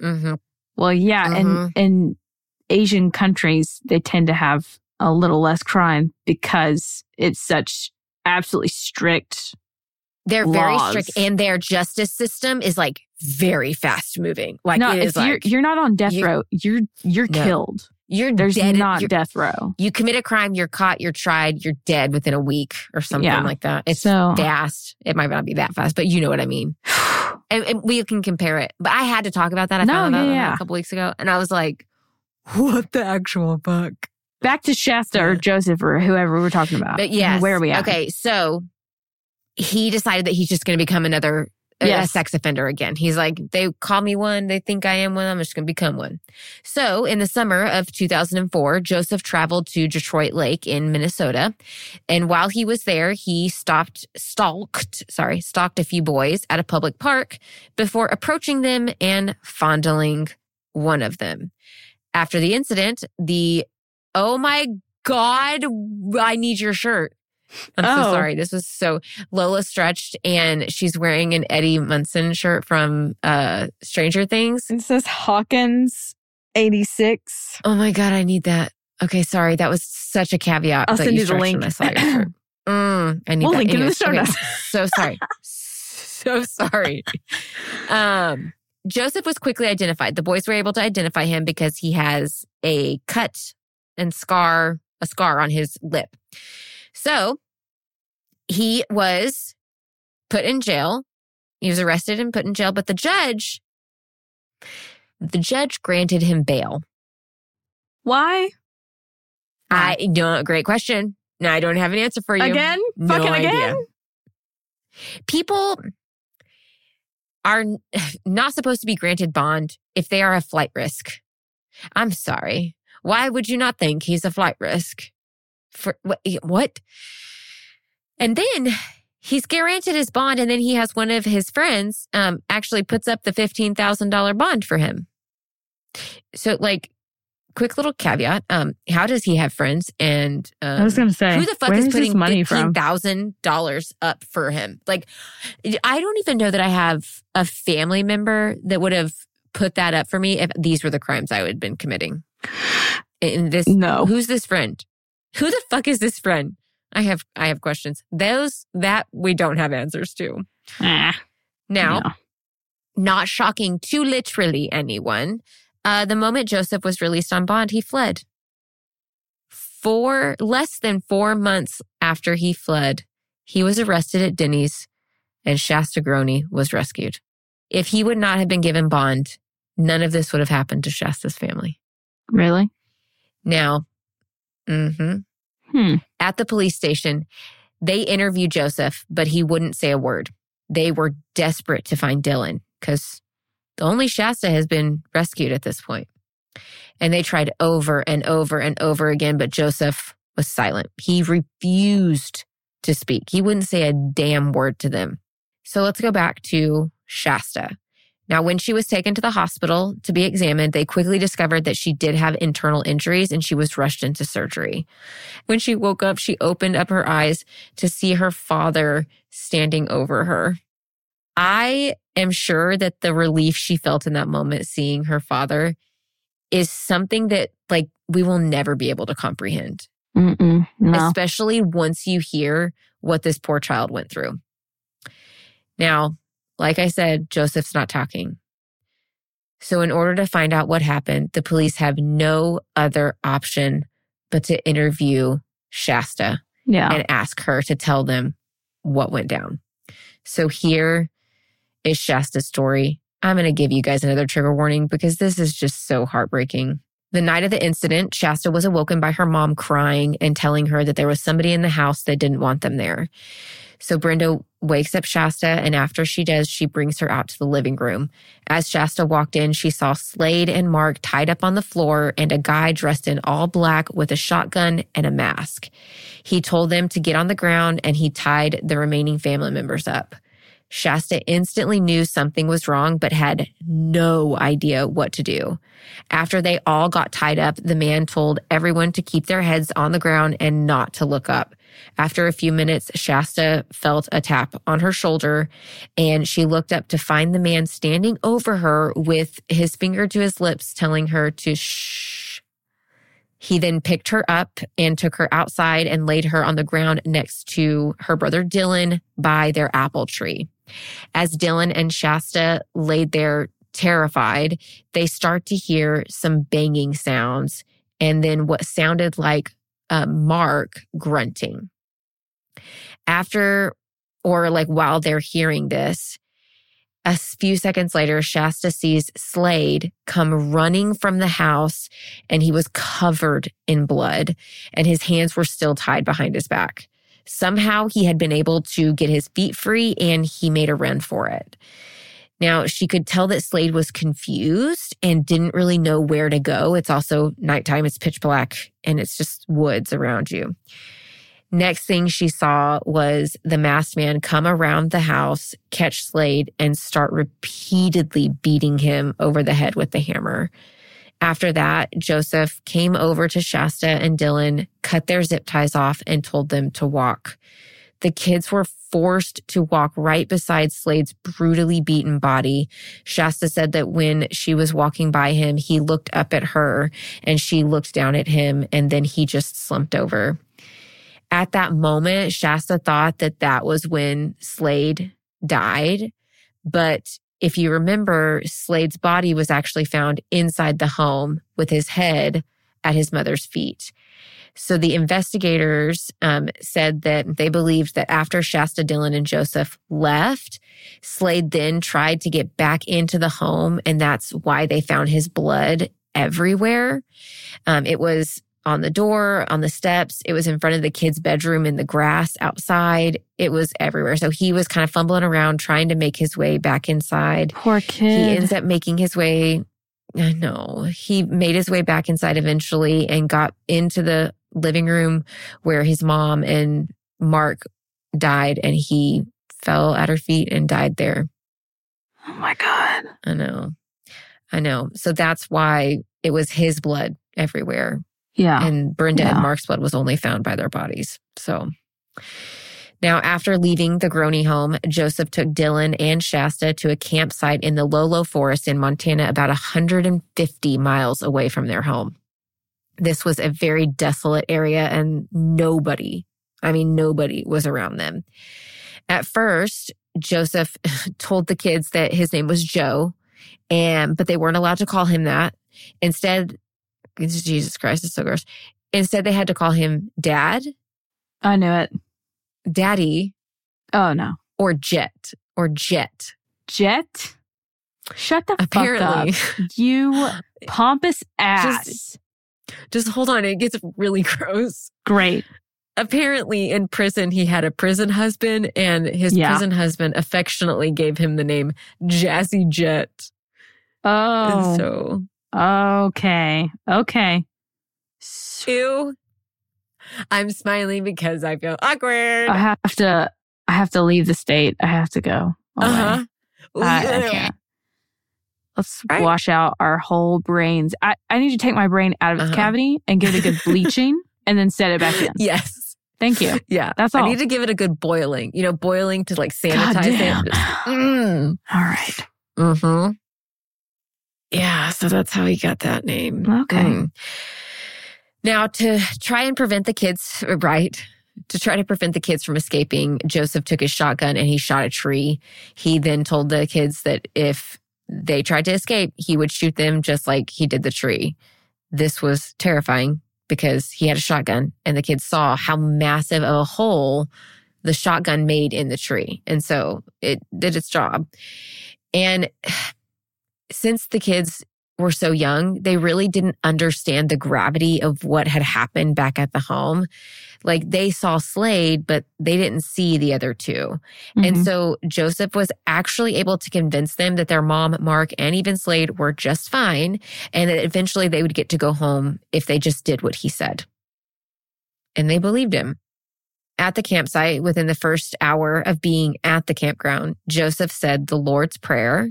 S2: Mm-hmm.
S3: well, yeah,
S2: Mhm.
S3: and in Asian countries, they tend to have a little less crime because it's such absolutely strict.
S2: They're very strict and their justice system is like very fast moving. Like
S3: no, if you're
S2: like
S3: you're not on death
S2: you-
S3: row, you're you're
S2: No.
S3: killed.
S2: you're
S3: There's
S2: dead.
S3: not
S2: you're-
S3: death row.
S2: you commit a crime, you're caught, you're tried, you're dead within a week or something
S3: Yeah.
S2: like that. It's
S3: So-
S2: fast. It might not be that fast, but you know what I mean. And, and we can compare it. But I had to talk about that. I
S3: No,
S2: found out
S3: yeah,
S2: about
S3: yeah.
S2: that a couple weeks ago, and I was like, "What the actual fuck?"
S3: Back to Shasta or Joseph or whoever we're talking about.
S2: But yes,
S3: where are we at?
S2: Okay, so he decided that he's just going to become another a- a sex offender again. He's like, they call me one, they think I am one, I'm just going to become one. So, in the summer of 2004, Joseph traveled to Detroit Lake in Minnesota, and while he was there, he stopped, stalked, sorry, stalked a few boys at a public park before approaching them and fondling one of them. After the incident, the oh my god, I need your shirt. I'm so
S3: Oh.
S2: sorry. This was so Lola stretched and she's wearing an Eddie Munson shirt from uh Stranger Things.
S3: It says Hawkins 86.
S2: Oh my god, I need that. Okay, sorry. That was such a caveat.
S3: I'll send you the link.
S2: I saw your shirt. Mm, I need
S3: We'll
S2: that.
S3: link it in the show
S2: okay,
S3: notes.
S2: So sorry. so sorry. Um, Joseph was quickly identified. The boys were able to identify him because he has a cut and scar, a scar on his lip. So he was put in jail. He was arrested and put in jail, but the judge, the judge granted him bail.
S3: Why?
S2: I don't, great question. No, I don't have an answer for you.
S3: Again?
S2: No
S3: Fucking
S2: idea.
S3: again?
S2: People are not supposed to be granted bond if they are a flight risk. I'm sorry. Why would you not think he's a flight risk? For what? And then he's granted his bond, and then he has one of his friends um, actually puts up the fifteen thousand dollar bond for him. So, like, quick little caveat: um, how does he have friends? And um,
S3: I was going to say,
S2: who the fuck is putting
S3: money
S2: fifteen thousand dollars up for him? Like, I don't even know that I have a family member that would have put that up for me if these were the crimes I would have been committing. In this,
S3: No.
S2: who's this friend? Who the fuck is this friend? I have, I have questions. Those that we don't have answers to.
S3: Ah,
S2: Now,
S3: no.
S2: not shocking to literally anyone, uh, the moment Joseph was released on bond, he fled. Four, less than four months after he fled, he was arrested at Denny's and Shasta Groene was rescued. If he would not have been given bond, none of this would have happened to Shasta's family.
S3: Really?
S2: Now, hmm
S3: Hmm.
S2: at the police station, they interviewed Joseph, but he wouldn't say a word. They were desperate to find Dylan because only Shasta has been rescued at this point. And they tried over and over and over again, but Joseph was silent. He refused to speak. He wouldn't say a damn word to them. So let's go back to Shasta. Now, when she was taken to the hospital to be examined, they quickly discovered that she did have internal injuries and she was rushed into surgery. When she woke up, she opened up her eyes to see her father standing over her. I am sure that the relief she felt in that moment seeing her father is something that like we will never be able to comprehend,
S3: no.
S2: especially once you hear what this poor child went through. Now, like I said, Joseph's not talking. So, in order to find out what happened, the police have no other option but to interview Shasta
S3: Yeah.
S2: and ask her to tell them what went down. So here is Shasta's story. I'm going to give you guys another trigger warning because this is just so heartbreaking. The night of the incident, Shasta was awoken by her mom crying and telling her that there was somebody in the house that didn't want them there. So Brenda wakes up Shasta, and after she does, she brings her out to the living room. As Shasta walked in, she saw Slade and Mark tied up on the floor and a guy dressed in all black with a shotgun and a mask. He told them to get on the ground and he tied the remaining family members up. Shasta instantly knew something was wrong, but had no idea what to do. After they all got tied up, the man told everyone to keep their heads on the ground and not to look up. After a few minutes, Shasta felt a tap on her shoulder and she looked up to find the man standing over her with his finger to his lips, telling her to shh. He then picked her up and took her outside and laid her on the ground next to her brother Dylan by their apple tree. As Dylan and Shasta laid there terrified, they start to hear some banging sounds and then what sounded like Mark grunting. After or like while they're hearing this, a few seconds later, Shasta sees Slade come running from the house and he was covered in blood and his hands were still tied behind his back. Somehow he had been able to get his feet free and he made a run for it. Now she could tell that Slade was confused and didn't really know where to go. It's also nighttime, it's pitch black, and it's just woods around you. Next thing she saw was the masked man come around the house, catch Slade, and start repeatedly beating him over the head with the hammer. After that, Joseph came over to Shasta and Dylan, cut their zip ties off, and told them to walk. The kids were forced to walk right beside Slade's brutally beaten body. Shasta said that when she was walking by him, he looked up at her and she looked down at him, and then he just slumped over. At that moment, Shasta thought that that was when Slade died. But if you remember, Slade's body was actually found inside the home with his head at his mother's feet. So the investigators um, said that they believed that after Shasta, Dylan, and Joseph left, Slade then tried to get back into the home, and that's why they found his blood everywhere. Um, it was on the door, on the steps. It was in front of the kid's bedroom in the grass outside. It was everywhere. So he was kind of fumbling around trying to make his way back inside.
S3: Poor kid.
S2: He ends up making his way. I know he made his way back inside eventually and got into the living room where his mom and Mark died, and he fell at her feet and died there.
S3: oh my God.
S2: I know. I know. So that's why it was his blood everywhere.
S3: Yeah.
S2: And Brenda
S3: Yeah.
S2: and Mark's blood was only found by their bodies. So now, after leaving the Groene home, Joseph took Dylan and Shasta to a campsite in the Lolo Forest in Montana, about 150 miles away from their home. This was a very desolate area and nobody, I mean, nobody was around them. At first, Joseph told the kids that his name was Joe, and but they weren't allowed to call him that. Instead, Jesus Christ, it's so gross. Instead, they had to call him Dad,
S3: I knew it.
S2: Daddy,
S3: Oh no.
S2: or Jet, or Jet.
S3: Jet? Shut the
S2: Apparently,
S3: fuck up. You pompous ass.
S2: just hold on, it gets really gross.
S3: Great.
S2: Apparently, in prison, he had a prison husband, and his
S3: Yeah.
S2: prison husband affectionately gave him the name Jazzy Jet. And
S3: Oh.
S2: so,
S3: okay. Okay.
S2: Ew. I'm smiling because I feel awkward.
S3: I have to I have to leave the state. I have to go.
S2: Uh-huh.
S3: I, I can't. Let's
S2: Right.
S3: wash out our whole brains. I, I need to take my brain out of its
S2: Uh-huh.
S3: cavity and give it a good bleaching and then set it back in.
S2: Yes.
S3: Thank you.
S2: Yeah.
S3: That's all.
S2: I need to give it a good boiling, you know, boiling to like sanitize it. Mm.
S3: All right.
S2: Mm-hmm. Yeah, so that's how he got that name.
S3: Okay.
S2: Mm. Now, to try and prevent the kids, right? To try to prevent the kids from escaping, Joseph took his shotgun and he shot a tree. He then told the kids that if they tried to escape, he would shoot them just like he did the tree. This was terrifying because he had a shotgun and the kids saw how massive of a hole the shotgun made in the tree. And so it did its job. And since the kids were so young, they really didn't understand the gravity of what had happened back at the home. Like they saw Slade, but they didn't see the other 2 And
S3: Mhm.
S2: so Joseph was actually able to convince them that their mom, Mark, and even Slade were just fine and that eventually they would get to go home if they just did what he said. And they believed him. At the campsite, within the first hour of being at the campground, Joseph said the Lord's Prayer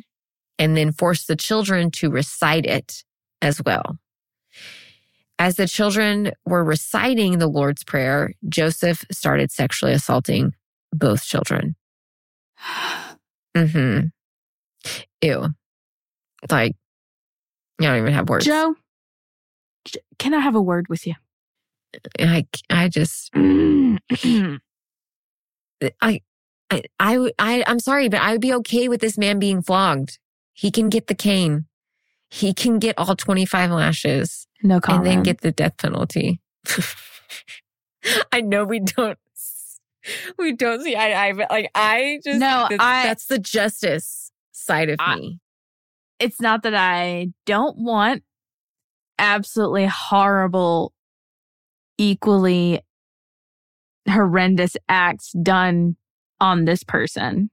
S2: and then force the children to recite it as well. As the children were reciting the Lord's Prayer, Joseph started sexually assaulting both children. Mm-hmm. Ew. Like, I don't even have words.
S3: Joe, can I have a word with you?
S2: I, I just, I, I, I, I, I'm sorry, but I would be okay with this man being flogged. He can get the cane. He can get all 25 lashes
S3: no comment.
S2: and then get the death penalty. I know we don't, we don't see eye to eye, but like I just,
S3: No,
S2: that's,
S3: I-
S2: that's the justice side of
S3: I-
S2: me.
S3: it's not that I don't want absolutely horrible, equally horrendous acts done on this person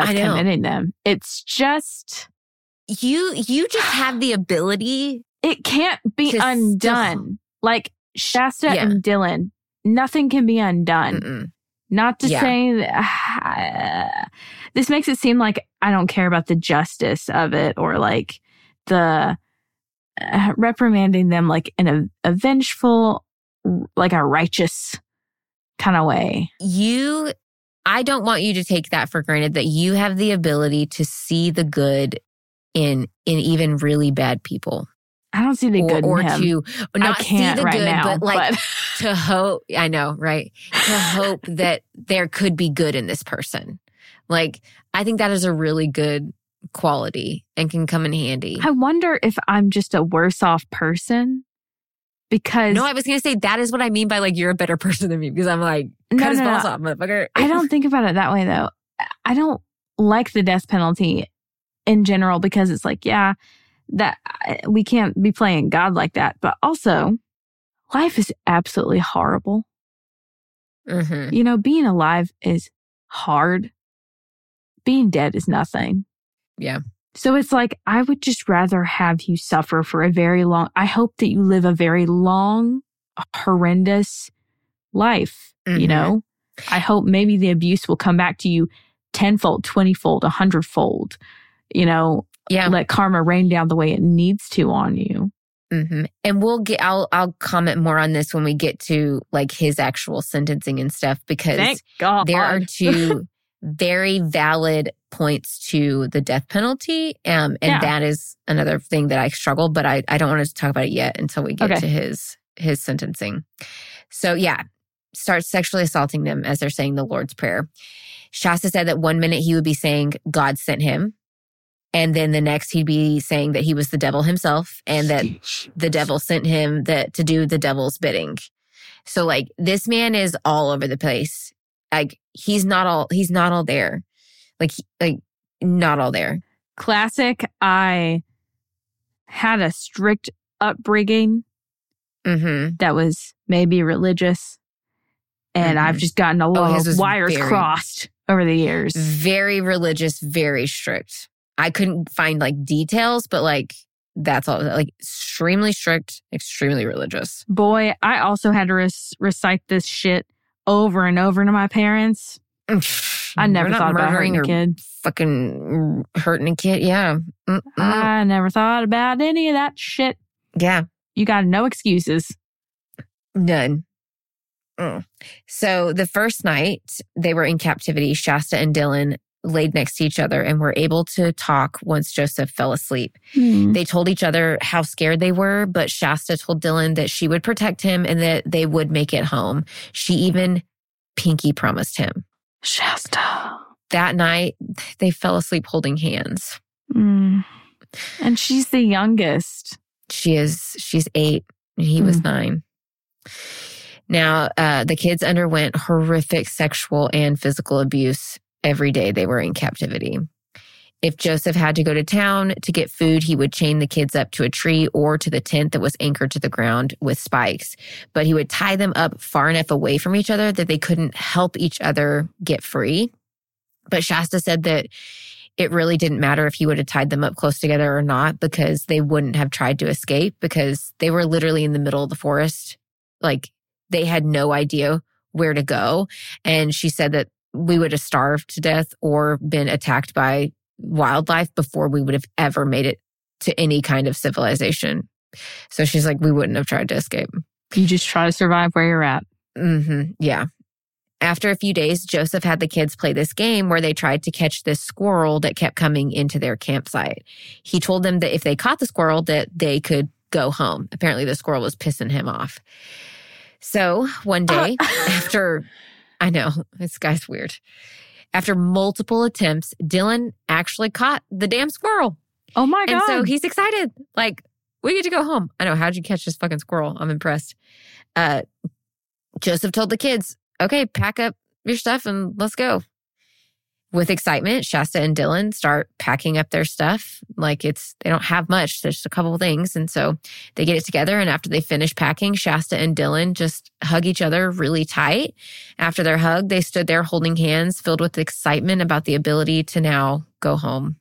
S2: know.
S3: committing them. It's just,
S2: You, you just have the ability.
S3: it can't be
S2: To still-
S3: undone. Like Shasta
S2: Yeah.
S3: and Dylan, nothing can be undone.
S2: Mm-mm.
S3: Not to
S2: Yeah.
S3: say that this makes it seem like I don't care about the justice of it or like the uh, reprimanding them like in a, a vengeful, like a righteous kind of way.
S2: you I don't want you to take that for granted that you have the ability to see the good in in even really bad people.
S3: I don't see the
S2: or
S3: good
S2: or to
S3: I
S2: not
S3: can't
S2: see the
S3: right
S2: good,
S3: now,
S2: but like
S3: but-
S2: to hope I know, right? To hope that there could be good in this person. Like I think that is a really good quality and can come in handy.
S3: I wonder if I'm just a worse off person because
S2: no, I was gonna say that is what I mean by like you're a better person than me because I'm like cut
S3: No,
S2: his
S3: no, no.
S2: off, motherfucker.
S3: I don't think about it that way though. I don't like the death penalty in general because it's like, yeah, that we can't be playing God like that. But also, life is absolutely horrible.
S2: Mhm.
S3: You know, being alive is hard. Being dead is nothing.
S2: Yeah.
S3: So it's like, I would just rather have you suffer for a very long, I hope that you live a very long, horrendous life, you
S2: Mhm.
S3: know? I hope maybe the abuse will come back to you tenfold, twentyfold, a hundredfold, you know,
S2: Yeah.
S3: let karma rain down the way it needs to on you.
S2: hmm And we'll get. I'll I'll comment more on this when we get to like his actual sentencing and stuff because there are two very valid points to the death penalty, um, and
S3: Yeah.
S2: that is another thing that I struggle. But I I don't want to talk about it yet until we get
S3: Okay.
S2: to his his sentencing. So yeah, starts sexually assaulting them as they're saying the Lord's prayer. Shasta said that one minute he would be saying God sent him. And then the next he'd be saying that he was the devil himself and that the devil sent him that to do the devil's bidding. So like this man is all over the place. Like he's not all he's not all there. Like like not all there.
S3: Classic. I had a strict upbringing
S2: Mm-hmm.
S3: that was maybe religious. And
S2: Mhm.
S3: I've just gotten a lot
S2: his
S3: of wires
S2: very-
S3: crossed over the years.
S2: Very religious, very strict. I couldn't find like details, but like that's all like extremely strict, extremely religious.
S3: Boy, I also had to rec- recite this shit over and over to my parents. I never
S2: We're
S3: thought about hurting a kid.
S2: fucking hurting a kid. Yeah. Mm-mm.
S3: I never thought about any of that shit.
S2: yeah.
S3: You got no excuses.
S2: None. So the first night they were in captivity, Shasta and Dylan laid next to each other and were able to talk once Joseph fell asleep.
S3: Hmm.
S2: They told each other how scared they were, but Shasta told Dylan that she would protect him and that they would make it home. She even pinky promised him.
S3: Shasta.
S2: That night, they fell asleep holding hands.
S3: Hmm. And she's the youngest.
S2: She is, she's eight, and he was
S3: Hmm.
S2: nine. Now, uh, the kids underwent horrific sexual and physical abuse every day they were in captivity. If Joseph had to go to town to get food, he would chain the kids up to a tree or to the tent that was anchored to the ground with spikes. But he would tie them up far enough away from each other that they couldn't help each other get free. But Shasta said that it really didn't matter if he would have tied them up close together or not because they wouldn't have tried to escape because they were literally in the middle of the forest. Like they had no idea where to go. And she said that we would have starved to death or been attacked by wildlife before we would have ever made it to any kind of civilization. So she's like, we wouldn't have tried to escape.
S3: You just try to survive where you're at.
S2: hmm Yeah. After a few days, Joseph had the kids play this game where they tried to catch this squirrel that kept coming into their campsite. He told them that if they caught the squirrel, that they could go home. Apparently, the squirrel was pissing him off. So one day, after I know this guy's weird. After multiple attempts, Dylan actually caught the damn squirrel.
S3: Oh my God.
S2: And so he's excited. Like, we get to go home. I know. How'd you catch this fucking squirrel? I'm impressed. Uh, Joseph told the kids, okay, pack up your stuff and let's go. With excitement, Shasta and Dylan start packing up their stuff. Like it's, they don't have much. There's just a couple things. And so they get it together. And after they finish packing, Shasta and Dylan just hug each other really tight. After their hug, they stood there holding hands, filled with excitement about the ability to now go home.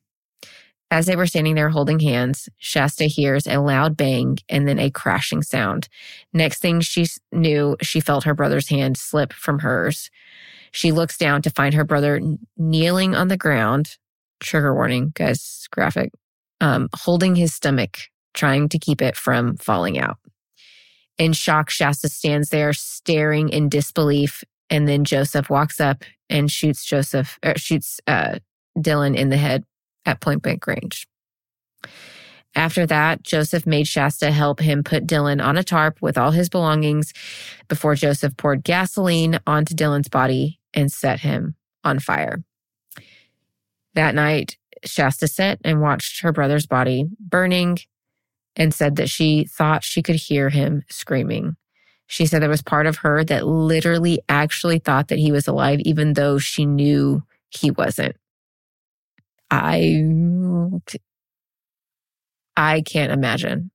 S2: As they were standing there holding hands, Shasta hears a loud bang and then a crashing sound. Next thing she knew, she felt her brother's hand slip from hers. She looks down to find her brother kneeling on the ground. Trigger warning, guys, graphic. Um, holding his stomach, trying to keep it from falling out. In shock, Shasta stands there staring in disbelief. And then Joseph walks up and shoots Joseph, er, shoots uh, Dylan in the head at point blank range. After that, Joseph made Shasta help him put Dylan on a tarp with all his belongings before Joseph poured gasoline onto Dylan's body and set him on fire. That night, Shasta sat and watched her brother's body burning and said that she thought she could hear him screaming. She said there was part of her that literally actually thought that he was alive, even though she knew he wasn't. I I can't imagine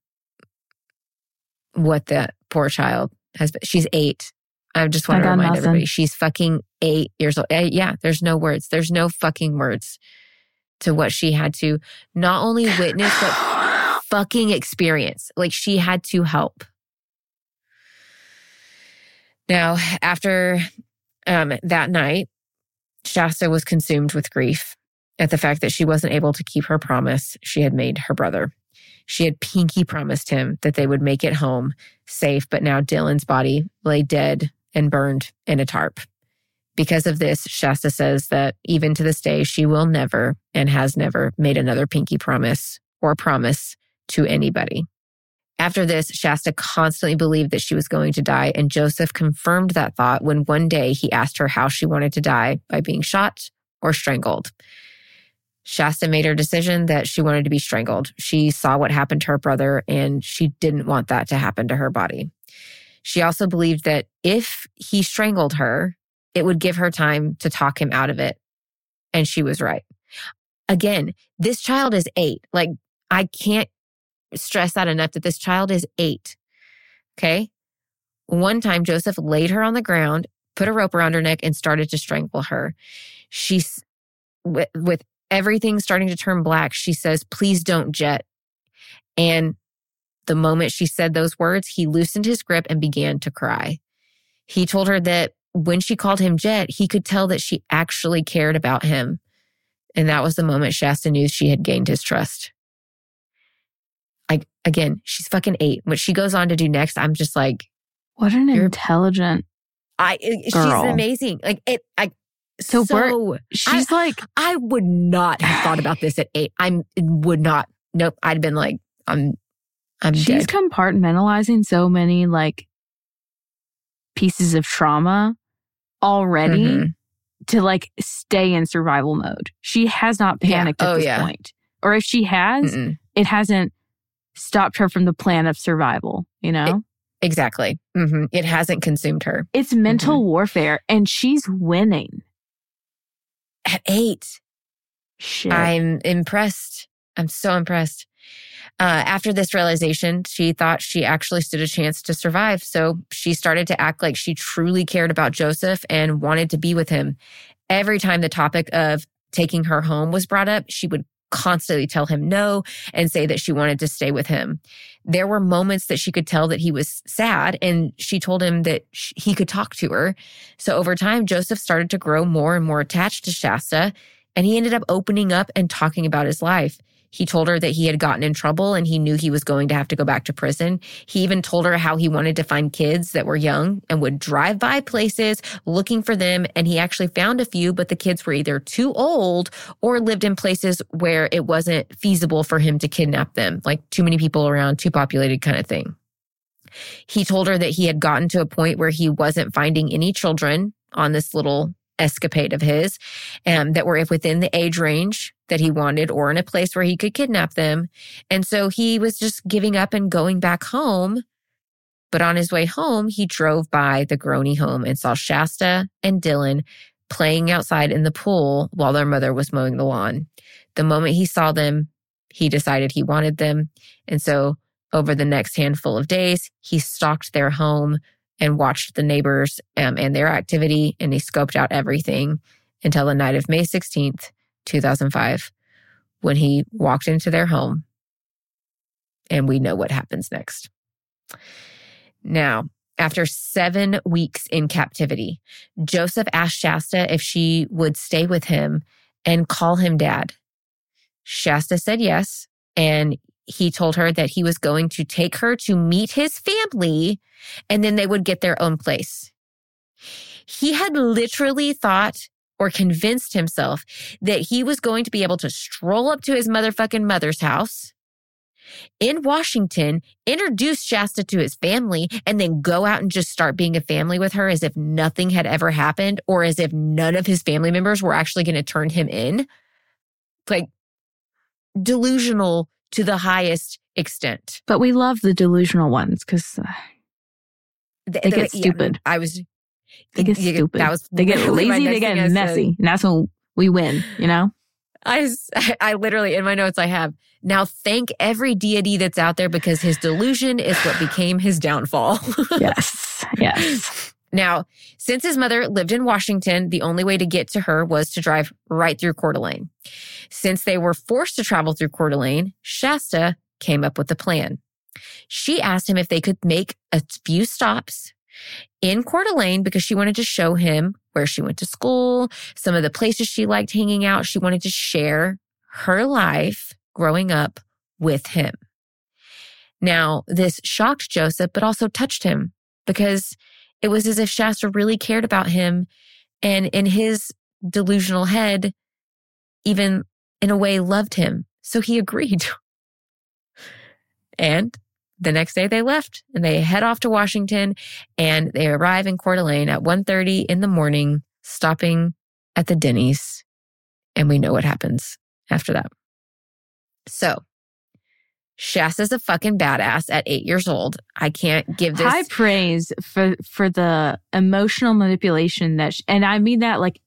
S2: what that poor child has been. She's eight. I just want
S3: I
S2: to remind
S3: nothing.
S2: everybody she's fucking eight years old. Yeah, there's no words. There's no fucking words to what she had to not only witness, but fucking experience. Like she had to help. Now, after um, that night, Shasta was consumed with grief at the fact that she wasn't able to keep her promise she had made her brother. She had pinky promised him that they would make it home safe, but now Dylan's body lay dead and burned in a tarp. Because of this, Shasta says that even to this day, she will never and has never made another pinky promise or promise to anybody. After this, Shasta constantly believed that she was going to die, and Joseph confirmed that thought when one day he asked her how she wanted to die by being shot or strangled. Shasta made her decision that she wanted to be strangled. She saw what happened to her brother and she didn't want that to happen to her body. She also believed that if he strangled her, it would give her time to talk him out of it. And she was right. Again, this child is eight. Like, I can't stress that enough that this child is eight. Okay. One time, Joseph laid her on the ground, put a rope around her neck, and started to strangle her. She's with, with everything starting to turn black. She says, Please don't jet. And the moment she said those words, he loosened his grip and began to cry. He told her that when she called him Jet, he could tell that she actually cared about him. And that was the moment Shasta knew she had gained his trust. I, again, she's fucking eight. What she goes on to do next, I'm just like,
S3: What an intelligent
S2: I uh, she's
S3: Girl.
S2: amazing. Like it I
S3: So
S2: so,
S3: She's like,
S2: I would not have thought about this at eight. I'm would not. Nope. I'd been like, I'm I'm
S3: she's
S2: dead.
S3: compartmentalizing so many like pieces of trauma already
S2: Mhm.
S3: to like stay in survival mode. She has not
S2: Yeah.
S3: panicked at
S2: Oh,
S3: this
S2: yeah.
S3: point. Or if she has,
S2: Mm-mm.
S3: it hasn't stopped her from the plan of survival, you know?
S2: Exactly. hmm It hasn't consumed her
S3: it's mental
S2: Mm-hmm.
S3: warfare and she's winning.
S2: at eight.
S3: Shit.
S2: I'm impressed. I'm so impressed. Uh, after this realization, she thought she actually stood a chance to survive. So she started to act like she truly cared about Joseph and wanted to be with him. Every time the topic of taking her home was brought up, she would constantly tell him no and say that she wanted to stay with him. There were moments that she could tell that he was sad, and she told him that sh- he could talk to her. So over time, Joseph started to grow more and more attached to Shasta, and he ended up opening up and talking about his life. He told her that he had gotten in trouble and he knew he was going to have to go back to prison. He even told her how he wanted to find kids that were young and would drive by places looking for them. And he actually found a few, but the kids were either too old or lived in places where it wasn't feasible for him to kidnap them, like too many people around, too populated kind of thing. He told her that he had gotten to a point where he wasn't finding any children on this little escapade of his um, that were if within the age range that he wanted or in a place where he could kidnap them. And so he was just giving up and going back home. But on his way home, he drove by the Groene home and saw Shasta and Dylan playing outside in the pool while their mother was mowing the lawn. The moment he saw them, he decided he wanted them. And so over the next handful of days, he stalked their home and watched the neighbors um, and their activity, and he scoped out everything until the night of May 16th, 2005, when he walked into their home. And we know what happens next. Now, after seven weeks in captivity, Joseph asked Shasta if she would stay with him and call him dad. Shasta said yes. And he told her that he was going to take her to meet his family and then they would get their own place. He had literally thought or convinced himself that he was going to be able to stroll up to his motherfucking mother's house in Washington, introduce Shasta to his family, and then go out and just start being a family with her as if nothing had ever happened or as if none of his family members were actually going to turn him in. Like delusional to the highest extent.
S3: but we love the delusional ones because uh,
S2: Th-
S3: They
S2: th-
S3: get
S2: yeah,
S3: stupid.
S2: I was.
S3: they get
S2: you-
S3: stupid.
S2: That was
S3: they get lazy, they get
S2: said.
S3: messy. And that's when we win, you know?
S2: I I literally, in my notes, I have now thank every deity that's out there because his delusion is what became his downfall.
S3: yes. Yes.
S2: Now, since his mother lived in Washington, the only way to get to her was to drive right through Coeur d'Alene. Since they were forced to travel through Coeur d'Alene, Shasta came up with a plan. She asked him if they could make a few stops in Coeur d'Alene because she wanted to show him where she went to school, some of the places she liked hanging out. She wanted to share her life growing up with him. Now, this shocked Joseph, but also touched him because it was as if Shasta really cared about him and in his delusional head, even in a way loved him. So he agreed. and the next day they left and they head off to Washington and they arrive in Coeur d'Alene at 1.30 in the morning, stopping at the Denny's. And we know what happens after that. So Shasta's a fucking badass at eight years old. I can't give this.
S3: High praise for for the emotional manipulation that, sh- and I mean that like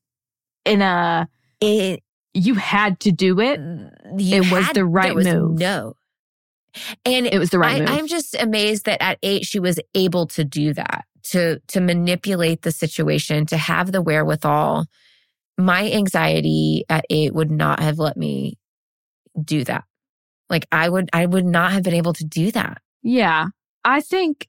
S3: in a
S2: it,
S3: you had to do it.
S2: Mm, you
S3: It was the right
S2: was
S3: move.
S2: No. And
S3: It was the right
S2: I,
S3: move.
S2: I'm just amazed that at eight she was able to do that, to to manipulate the situation, to have the wherewithal. My anxiety at eight would not have let me do that. Like I would I would not have been able to do that.
S3: Yeah. I think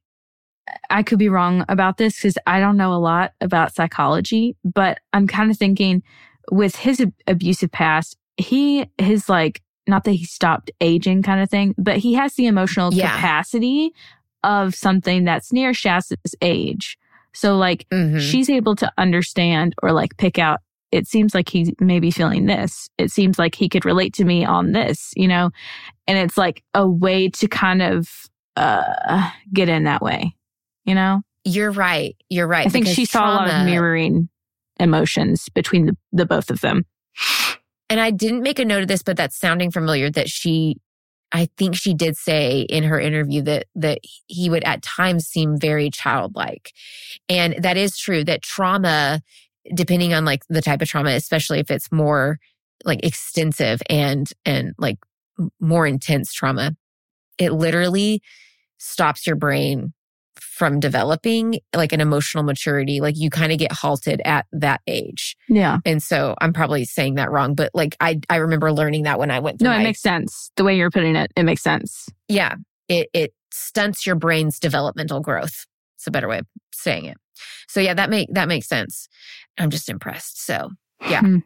S3: I could be wrong about this because I don't know a lot about psychology, but I'm kind of thinking with his abusive past, he, his like, not that he stopped aging kind of thing, but he has the emotional
S2: Yeah.
S3: capacity of something that's near Shasta's age. So like
S2: Mhm.
S3: she's able to understand or like pick out it seems like he may be feeling this. It seems like he could relate to me on this, you know? And it's like a way to kind of uh get in that way, you know?
S2: You're right. You're right.
S3: I think she saw a lot of mirroring emotions between the, the both of them.
S2: And I didn't make a note of this, but that's sounding familiar that she I think she did say in her interview that that he would at times seem very childlike. And that is true that trauma depending on like the type of trauma especially if it's more like extensive and and like more intense trauma it literally stops your brain from developing like an emotional maturity like you kind of get halted at that age
S3: Yeah.
S2: and so I'm probably saying that wrong, but like I I remember learning that when I went through
S3: No, it
S2: my-
S3: makes sense. The way you're putting it, it makes sense.
S2: yeah, it it stunts your brain's developmental growth. It's a better way of saying it. So yeah, that make that makes sense. I'm just impressed. So yeah.
S3: Hmm.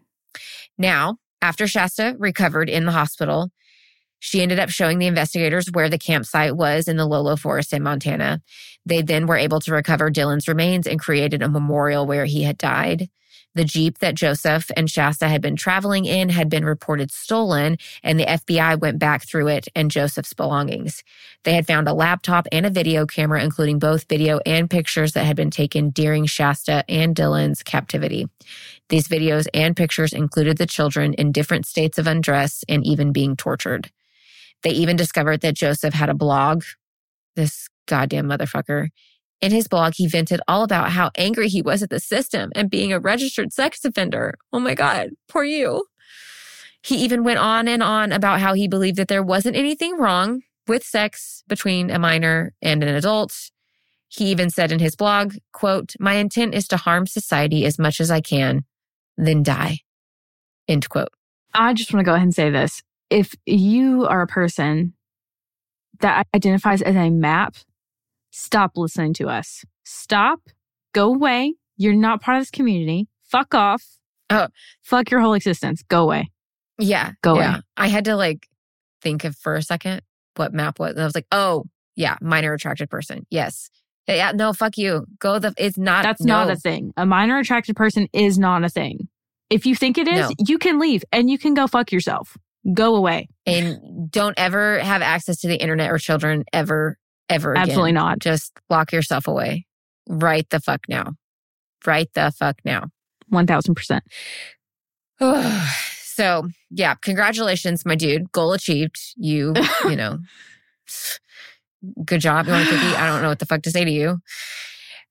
S2: Now, after Shasta recovered in the hospital, she ended up showing the investigators where the campsite was in the Lolo Forest in Montana. They then were able to recover Dylan's remains and created a memorial where he had died. The Jeep that Joseph and Shasta had been traveling in had been reported stolen, and the FBI went back through it and Joseph's belongings. They had found a laptop and a video camera, including both video and pictures that had been taken during Shasta and Dylan's captivity. These videos and pictures included the children in different states of undress and even being tortured. They even discovered that Joseph had a blog. This goddamn motherfucker. In his blog, he vented all about how angry he was at the system and being a registered sex offender. Oh my God, poor you. He even went on and on about how he believed that there wasn't anything wrong with sex between a minor and an adult. He even said in his blog, quote, my intent is to harm society as much as I can, then die. End quote.
S3: I just want to go ahead and say this. If you are a person that identifies as a map, stop listening to us. Stop, go away. You're not part of this community. Fuck off.
S2: Oh.
S3: Fuck your whole existence. Go away.
S2: Yeah.
S3: Go
S2: yeah.
S3: away.
S2: I had to like think of for a second what map was. And I was like, oh, yeah, minor attracted person. Yes. Yeah, no, fuck you. Go the it's not
S3: That's
S2: no.
S3: not a thing. A minor attracted person is not a thing. If you think it is,
S2: No.
S3: you can leave and you can go fuck yourself. Go away.
S2: and don't ever have access to the internet or children ever, ever again.
S3: Absolutely not.
S2: Just lock yourself away. Right the fuck now. Right the fuck now.
S3: 1000%.
S2: so yeah, congratulations, my dude. Goal achieved. You, you know, good job. You want a cookie? I don't know what the fuck to say to you.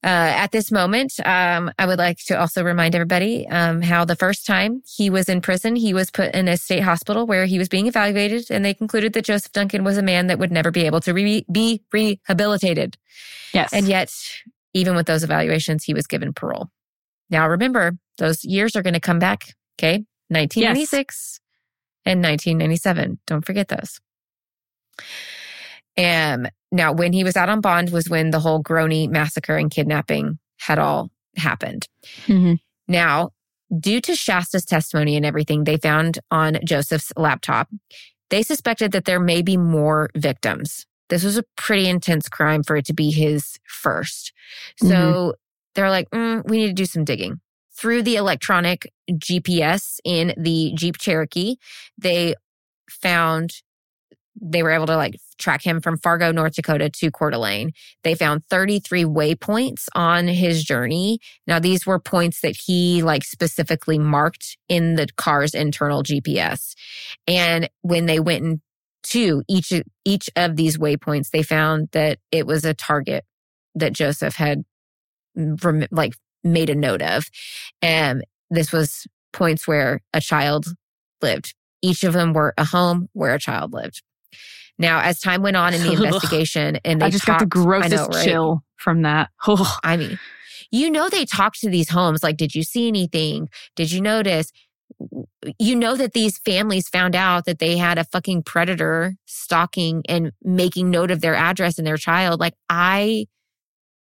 S2: Uh, at this moment, um, I would like to also remind everybody um, how the first time he was in prison, he was put in a state hospital where he was being evaluated, and they concluded that Joseph Duncan was a man that would never be able to re- be rehabilitated.
S3: Yes.
S2: And yet, even with those evaluations, he was given parole. Now, remember, those years are going to come back. Okay. 1996 and 1997. Don't forget those. Um, now, when he was out on bond was when the whole Groene massacre and kidnapping had all happened.
S3: Mhm.
S2: Now, due to Shasta's testimony and everything they found on Joseph's laptop, they suspected that there may be more victims. This was a pretty intense crime for it to be his first. So they're like, mm, we need to do some digging. Through the electronic GPS in the Jeep Cherokee, they found they were able to like track him from Fargo, North Dakota to Coeur d'Alene. They found 33 waypoints on his journey. Now, these were points that he like specifically marked in the car's internal GPS. And when they went into each, each of these waypoints, they found that it was a target that Joseph had like made a note of. And this was points where a child lived. Each of them were a home where a child lived. Now, as time went on in the investigation, and they
S3: I just got the
S2: talked-
S3: grossest
S2: know, right?
S3: chill from that.
S2: I mean, you know, they talked to these homes like, did you see anything? Did you notice? You know that these families found out that they had a fucking predator stalking and making note of their address and their child. Like, I,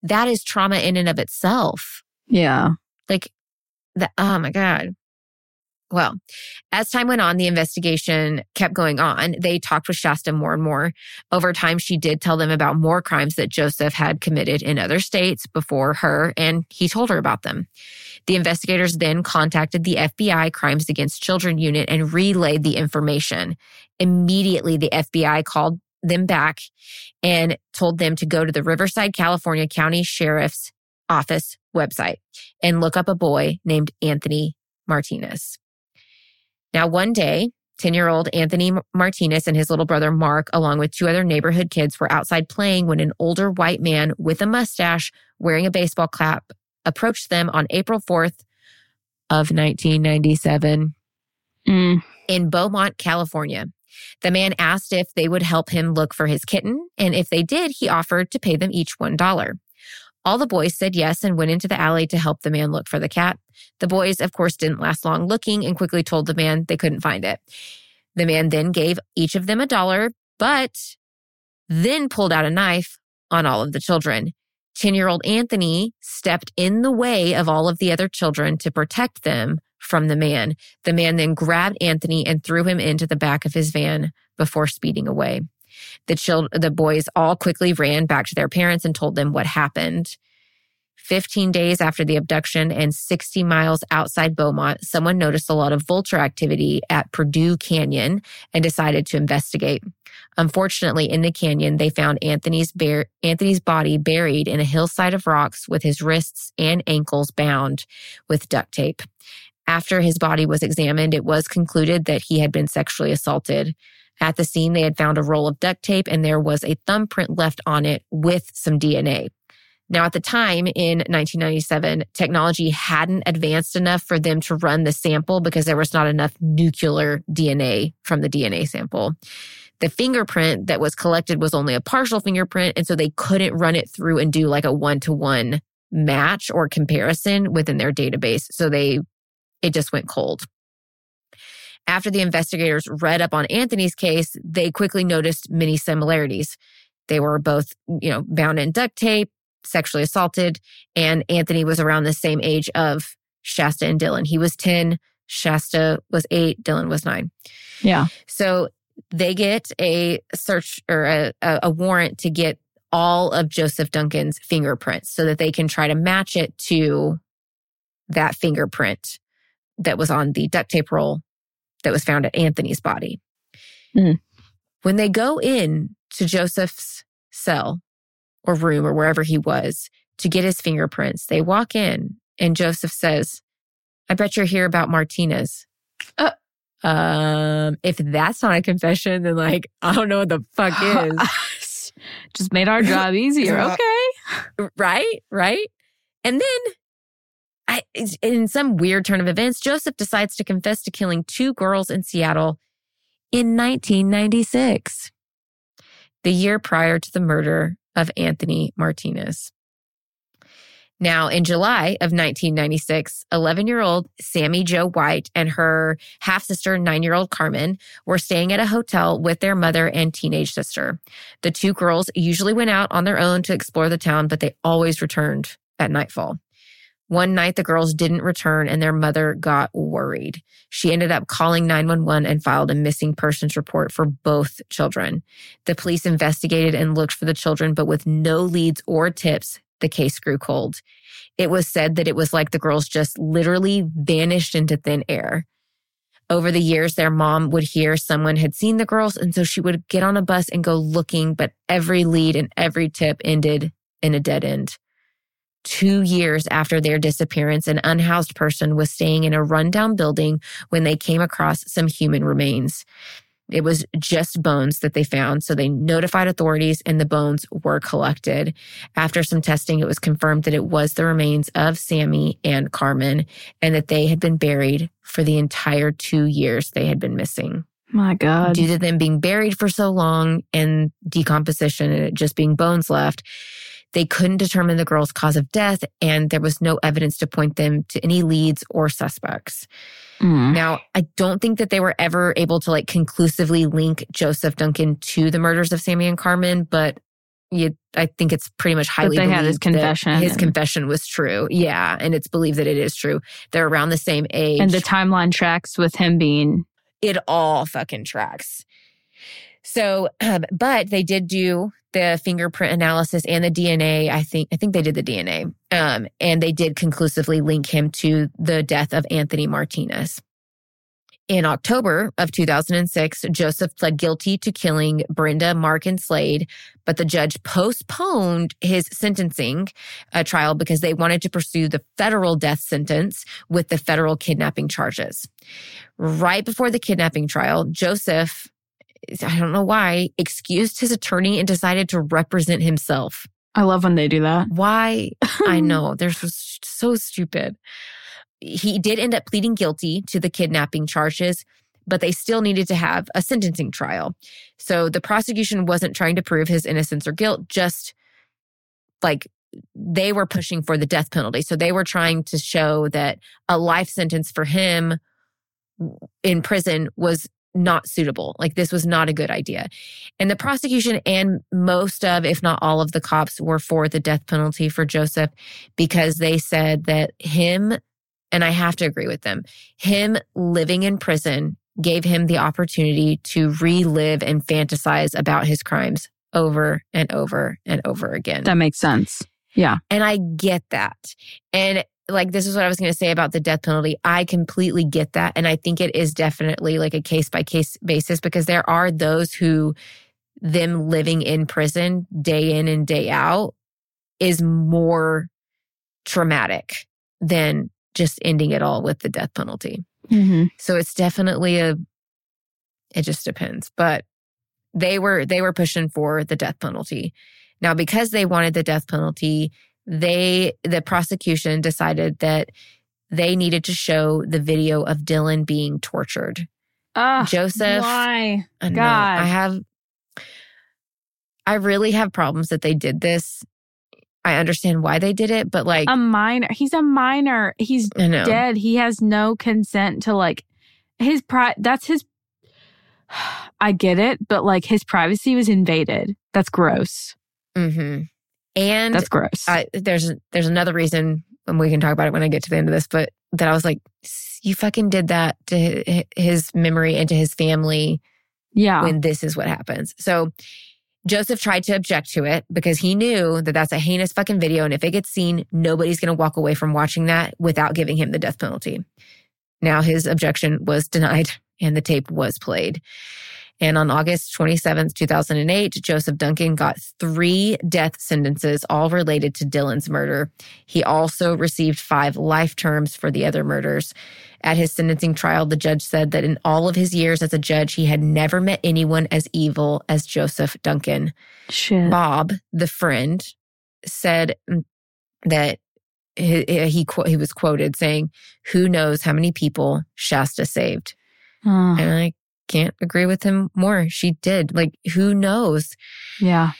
S2: that is trauma in and of itself.
S3: yeah.
S2: Like, the, oh my God. Well, as time went on, the investigation kept going on. They talked with Shasta more and more. Over time, she did tell them about more crimes that Joseph had committed in other states before her, and he told her about them. The investigators then contacted the FBI Crimes Against Children unit and relayed the information. Immediately, the FBI called them back and told them to go to the Riverside, California County Sheriff's Office website and look up a boy named Anthony Martinez. Now, one day, 10 year old Anthony Martinez and his little brother Mark, along with two other neighborhood kids, were outside playing when an older white man with a mustache wearing a baseball cap approached them on April 4th of 1997
S3: Mm.
S2: in Beaumont, California. The man asked if they would help him look for his kitten, and if they did, he offered to pay them each $1. All the boys said yes and went into the alley to help the man look for the cat. The boys, of course, didn't last long looking and quickly told the man they couldn't find it. The man then gave each of them a dollar, but then pulled out a knife on all of the children. 10 year old Anthony stepped in the way of all of the other children to protect them from the man. The man then grabbed Anthony and threw him into the back of his van before speeding away. The children, the boys all quickly ran back to their parents and told them what happened. 15 days after the abduction and 60 miles outside Beaumont, someone noticed a lot of vulture activity at Purdue Canyon and decided to investigate. Unfortunately, in the canyon, they found Anthony's Anthony's body buried in a hillside of rocks with his wrists and ankles bound with duct tape. After his body was examined, it was concluded that he had been sexually assaulted. At the scene, they had found a roll of duct tape and there was a thumbprint left on it with some DNA. Now, at the time in 1997, technology hadn't advanced enough for them to run the sample because there was not enough nuclear DNA from the DNA sample. The fingerprint that was collected was only a partial fingerprint, and so they couldn't run it through and do like a one to one match or comparison within their database. So they, it just went cold. After the investigators read up on Anthony's case, they quickly noticed many similarities. They were both, you know, bound in duct tape, sexually assaulted, and Anthony was around the same age of Shasta and Dylan. He was 10, Shasta was eight, Dylan was nine.
S3: Yeah.
S2: So they get a search or a, a warrant to get all of Joseph Duncan's fingerprints so that they can try to match it to that fingerprint that was on the duct tape roll that was found at Anthony's body.
S3: Mm.
S2: When they go in to Joseph's cell or room or wherever he was to get his fingerprints, they walk in and Joseph says, I bet you're here about Martinez.
S3: Uh.
S2: Um, if that's not a confession, then like, I don't know what the fuck is.
S3: Just made our job easier. Okay.
S2: right? Right? And then I, in some weird turn of events, Joseph decides to confess to killing two girls in Seattle in 1996, the year prior to the murder of Anthony Martinez. Now, in July of 1996, 11 year old Sammy Jo White and her half sister, nine year old Carmen, were staying at a hotel with their mother and teenage sister. The two girls usually went out on their own to explore the town, but they always returned at nightfall. One night, the girls didn't return and their mother got worried. She ended up calling 911 and filed a missing persons report for both children. The police investigated and looked for the children, but with no leads or tips, the case grew cold. It was said that it was like the girls just literally vanished into thin air. Over the years, their mom would hear someone had seen the girls, and so she would get on a bus and go looking, but every lead and every tip ended in a dead end. Two years after their disappearance, an unhoused person was staying in a rundown building when they came across some human remains. It was just bones that they found, so they notified authorities and the bones were collected. After some testing, it was confirmed that it was the remains of Sammy and Carmen and that they had been buried for the entire two years they had been missing.
S3: My God.
S2: Due to them being buried for so long and decomposition and it just being bones left, they couldn't determine the girl's cause of death, and there was no evidence to point them to any leads or suspects.
S3: Mm.
S2: Now, I don't think that they were ever able to like conclusively link Joseph Duncan to the murders of Sammy and Carmen, but you, I think it's pretty much highly
S3: they had his
S2: believed that
S3: confession
S2: His
S3: and-
S2: confession was true. Yeah. And it's believed that it is true. They're around the same age.
S3: And the timeline tracks with him being
S2: it all fucking tracks. So, um, but they did do the fingerprint analysis and the DNA. I think I think they did the DNA, um, and they did conclusively link him to the death of Anthony Martinez. In October of 2006, Joseph pled guilty to killing Brenda, Mark, and Slade, but the judge postponed his sentencing uh, trial because they wanted to pursue the federal death sentence with the federal kidnapping charges. Right before the kidnapping trial, Joseph, I don't know why, excused his attorney and decided to represent himself.
S3: I love when they do that.
S2: Why? I know. They're so, so stupid. He did end up pleading guilty to the kidnapping charges, but they still needed to have a sentencing trial. So the prosecution wasn't trying to prove his innocence or guilt, just like they were pushing for the death penalty. So they were trying to show that a life sentence for him in prison was not suitable. Like this was not a good idea. And the prosecution and most of, if not all of the cops were for the death penalty for Joseph because they said that him, and I have to agree with them, him living in prison gave him the opportunity to relive and fantasize about his crimes over and over and over again.
S3: That makes sense. Yeah.
S2: And I get that. And like, this is what I was going to say about the death penalty. I completely get that. And I think it is definitely like a case by case basis because there are those who, them living in prison day in and day out is more traumatic than just ending it all with the death penalty.
S3: Mm-hmm.
S2: So it's definitely a, it just depends. But they were, they were pushing for the death penalty. Now, because they wanted the death penalty, they, the prosecution decided that they needed to show the video of Dylan being tortured.
S3: Ah,
S2: Joseph,
S3: Why?
S2: I know,
S3: God.
S2: I have, I really have problems that they did this. I understand why they did it, but like,
S3: A minor. He's a minor. He's dead. He has no consent to like his pri that's his I get it, but like his privacy was invaded. That's gross.
S2: hmm And
S3: That's gross.
S2: I, there's there's another reason, and we can talk about it when I get to the end of this. But that I was like, you fucking did that to his memory and to his family
S3: yeah.
S2: when this is what happens. So Joseph tried to object to it because he knew that that's a heinous fucking video, and if it gets seen, nobody's going to walk away from watching that without giving him the death penalty. Now his objection was denied, and the tape was played. And on August 27th, 2008, Joseph Duncan got three death sentences, all related to Dylan's murder. He also received five life terms for the other murders. At his sentencing trial, the judge said that in all of his years as a judge, he had never met anyone as evil as Joseph Duncan.
S3: Shit.
S2: Bob, the friend, said that he, he, he was quoted saying, Who knows how many people Shasta saved?
S3: Oh,
S2: And I can't agree with him more. She did. Like, who knows?
S3: yeah.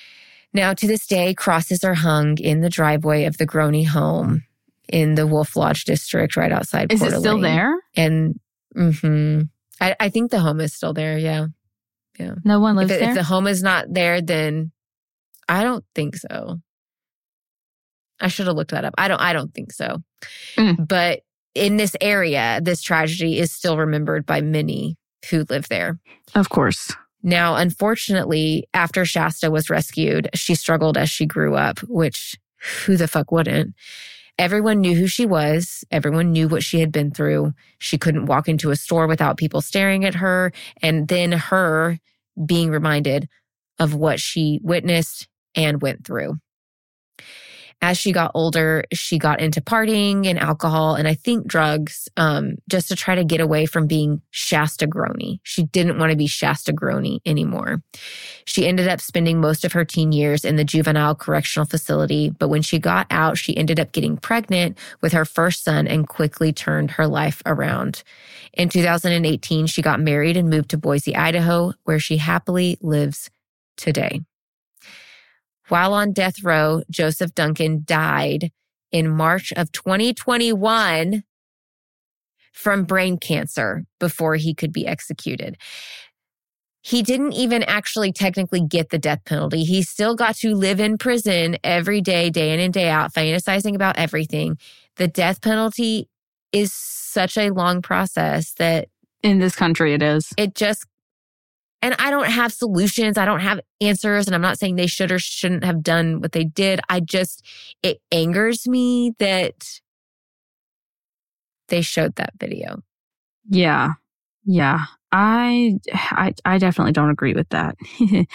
S2: Now, to this day, crosses are hung in the driveway of the Groene home in the Wolf Lodge district right outside
S3: Is
S2: Coeur
S3: it still there?
S2: And hmm I, I think the home is still there. Yeah. Yeah.
S3: No one
S2: If,
S3: lives
S2: it-
S3: there.
S2: if the home is not there, then I don't think so. I should have looked that up. I don't. I don't think so.
S3: Mm.
S2: But in this area, this tragedy is still remembered by many who live there.
S3: of course.
S2: Now, unfortunately, after Shasta was rescued, she struggled as she grew up, which who the fuck wouldn't? Everyone knew who she was. Everyone knew what she had been through. She couldn't walk into a store without people staring at her. And then her being reminded of what she witnessed and went through. As she got older, she got into partying and alcohol and I think drugs, um, just to try to get away from being Shasta Groene. She didn't want to be Shasta Groene anymore. She ended up spending most of her teen years in the juvenile correctional facility, but when she got out, she ended up getting pregnant with her first son and quickly turned her life around. In 2018, she got married and moved to Boise, Idaho, where she happily lives today. While on death row, Joseph Duncan died in March of 2021 from brain cancer before he could be executed. he didn't even actually technically get the death penalty. He still got to live in prison every day, day in and day out, fantasizing about everything. The death penalty is such a long process that
S3: In this country, it is.
S2: it just, and I don't have solutions. I don't have answers. And I'm not saying they should or shouldn't have done what they did. I just, it angers me that they showed that video.
S3: Yeah. Yeah. I I I definitely don't agree with that.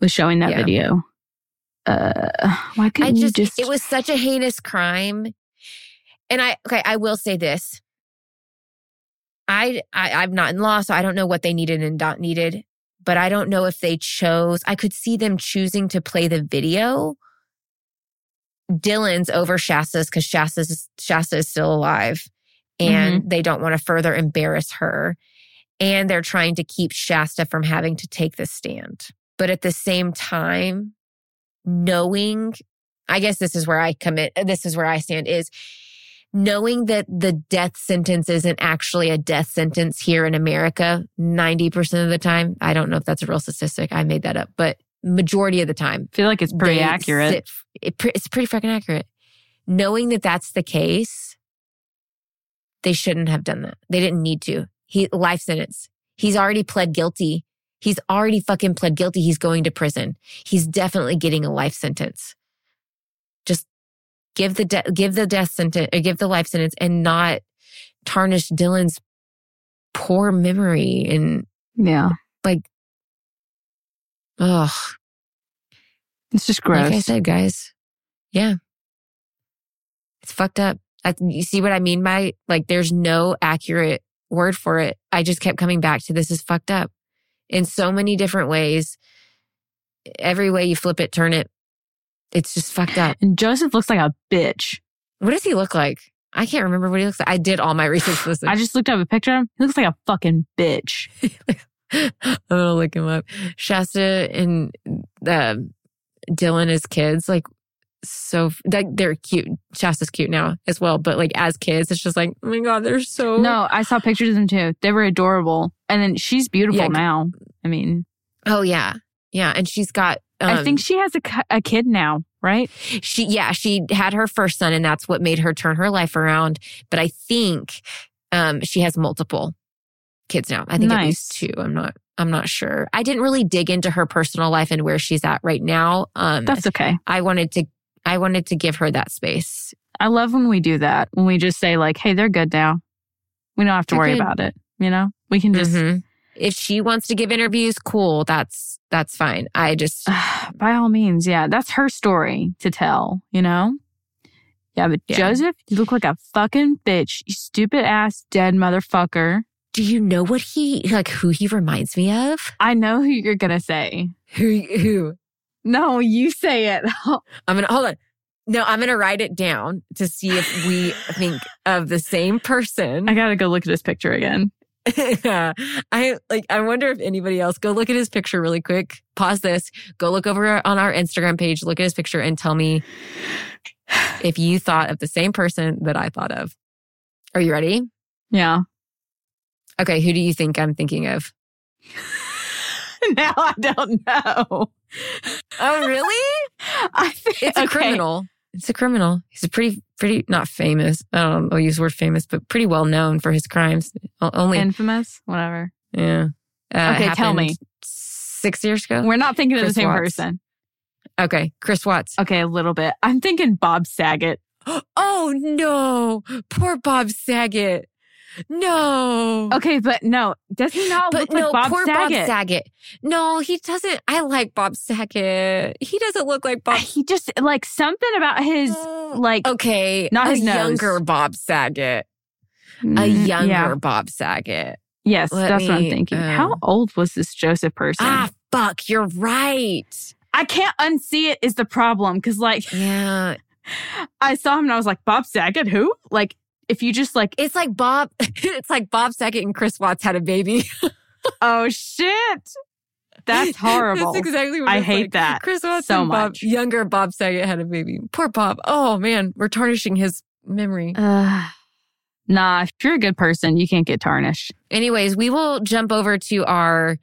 S3: with showing that
S2: Yeah.
S3: video. Uh why
S2: I
S3: couldn't
S2: just,
S3: you just
S2: it was such a heinous crime. And I, okay, I will say this. I, I, I'm not in law, so I don't know what they needed and not needed, but I don't know if they chose, I could see them choosing to play the video. Dylan's over Shasta's because Shasta's, Shasta is still alive and mm-hmm. they don't want to further embarrass her. And they're trying to keep Shasta from having to take the stand. But at the same time, knowing I guess this is where I commit, this is where I stand is knowing that the death sentence isn't actually a death sentence here in America 90% of the time. I don't know if that's a real statistic. I made that up, but majority of the time.
S3: I feel like it's pretty accurate.
S2: sit- it it's pretty fucking accurate. Knowing that that's the case, they shouldn't have done that. They didn't need to. He life sentence. He's already pled guilty. He's already fucking pled guilty. He's going to prison. He's definitely getting a life sentence. Give the de- give the death sentence or give the life sentence and not tarnish Dylan's poor memory and
S3: Yeah.
S2: like ugh.
S3: It's just gross.
S2: Like I said, guys. Yeah. It's fucked up. I, you see what I mean by like, there's no accurate word for it. I just kept coming back to this is fucked up in so many different ways. Every way you flip it, turn it, it's just fucked up.
S3: and Joseph looks like a bitch.
S2: What does he look like? I can't remember what he looks like. I did all my research for this.
S3: I just looked up a picture of him. He looks like a fucking bitch.
S2: I'm gonna look him up. Shasta and uh, Dylan as kids, like so like they're cute. Shasta's cute now as well, but like as kids, it's just like, oh my god, they're so
S3: No, I saw pictures of them too. They were adorable. And then she's beautiful
S2: Yeah.
S3: now. I mean,
S2: Oh yeah, yeah, and she's got. Um,
S3: I think she has a, a kid now, right?
S2: she yeah she had her first son, and that's what made her turn her life around. But I think um she has multiple kids now. I think at least two. I'm not. I'm not sure. I didn't really dig into her personal life and where she's at right now. Um,
S3: That's okay.
S2: I wanted to. I wanted to give her that space.
S3: I love when we do that. When we just say like, "Hey, they're good now. We don't have to
S2: They're
S3: worry
S2: good.
S3: about it." You know, we can just
S2: Mhm. If she wants to give interviews, cool. That's that's fine. I just
S3: by all means, yeah, that's her story to tell. You know. Yeah, but
S2: Yeah.
S3: Joseph, you look like a fucking bitch. You stupid ass dead motherfucker.
S2: do you know what he like? Who he reminds me of?
S3: I know who you're gonna say.
S2: Who who?
S3: No, you say it.
S2: I'm gonna hold on. No, I'm gonna write it down to see if we think of the same person.
S3: I gotta go look at this picture again.
S2: I like. I wonder if anybody else go look at his picture really quick. Pause this. Go look over on our Instagram page. Look at his picture and tell me if you thought of the same person that I thought of. Are you ready?
S3: Yeah.
S2: Okay. Who do you think I'm thinking of?
S3: now I don't know.
S2: Oh, really?
S3: I think
S2: It's a
S3: okay.
S2: criminal. It's a criminal. He's a pretty, pretty not famous. I don't know. I'll use the word famous, but pretty well known for his crimes. Only,
S3: Infamous, whatever.
S2: yeah. Uh,
S3: Okay, tell me.
S2: Six years ago.
S3: We're not thinking of the same
S2: Watts.
S3: person.
S2: Okay, Chris Watts.
S3: Okay, a little bit. I'm thinking Bob Saget.
S2: Oh no, poor Bob Saget. No.
S3: Okay, but no, does he not
S2: But
S3: look
S2: no,
S3: like Bob
S2: poor
S3: Saget?
S2: Bob Saget. No, he doesn't. I like Bob Saget. He doesn't look like Bob.
S3: He just like something about his like
S2: okay,
S3: Not
S2: a
S3: his nose.
S2: younger Bob Saget. A
S3: Mm,
S2: younger
S3: yeah.
S2: Bob Saget.
S3: Yes,
S2: Let
S3: that's what I'm thinking.
S2: uh,
S3: How old was this Joseph person?
S2: Ah, fuck, you're right.
S3: I can't unsee it is the problem because like
S2: Yeah,
S3: I saw him and I was like Bob Saget who like if you just like
S2: it's like Bob. It's like Bob Saget and Chris Watts had a baby.
S3: oh shit that's horrible
S2: That's exactly what
S3: I hate
S2: like.
S3: that
S2: Chris Watts
S3: so
S2: and Bob,
S3: much.
S2: younger Bob Saget had a baby. Poor Bob. Oh man, we're tarnishing his memory.
S3: uh, nah if you're a good person you can't get tarnished
S2: Anyways, we will jump over to our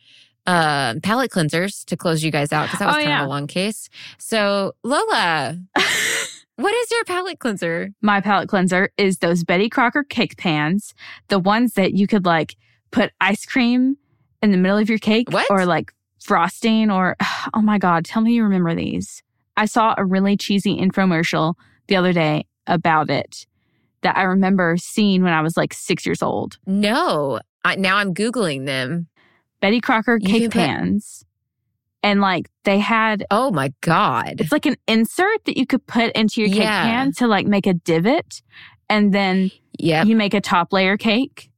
S2: uh, palate cleansers to close you guys out because that was
S3: Oh,
S2: kind
S3: yeah.
S2: of a long case. So, Lola, what is your palate cleanser?
S3: My palate cleanser is those Betty Crocker cake pans, the ones that you could like put ice cream in the middle of your cake
S2: What?
S3: or like frosting or oh my god, tell me you remember these. I saw a really cheesy infomercial the other day about it that I remember seeing when I was like 6 years old.
S2: No, I, now I'm Googling them.
S3: Betty Crocker cake pans. And like they had
S2: Oh my God.
S3: it's like an insert that you could put into your cake
S2: Yeah.
S3: pan to like make a divot and then
S2: Yep.
S3: you make a top layer cake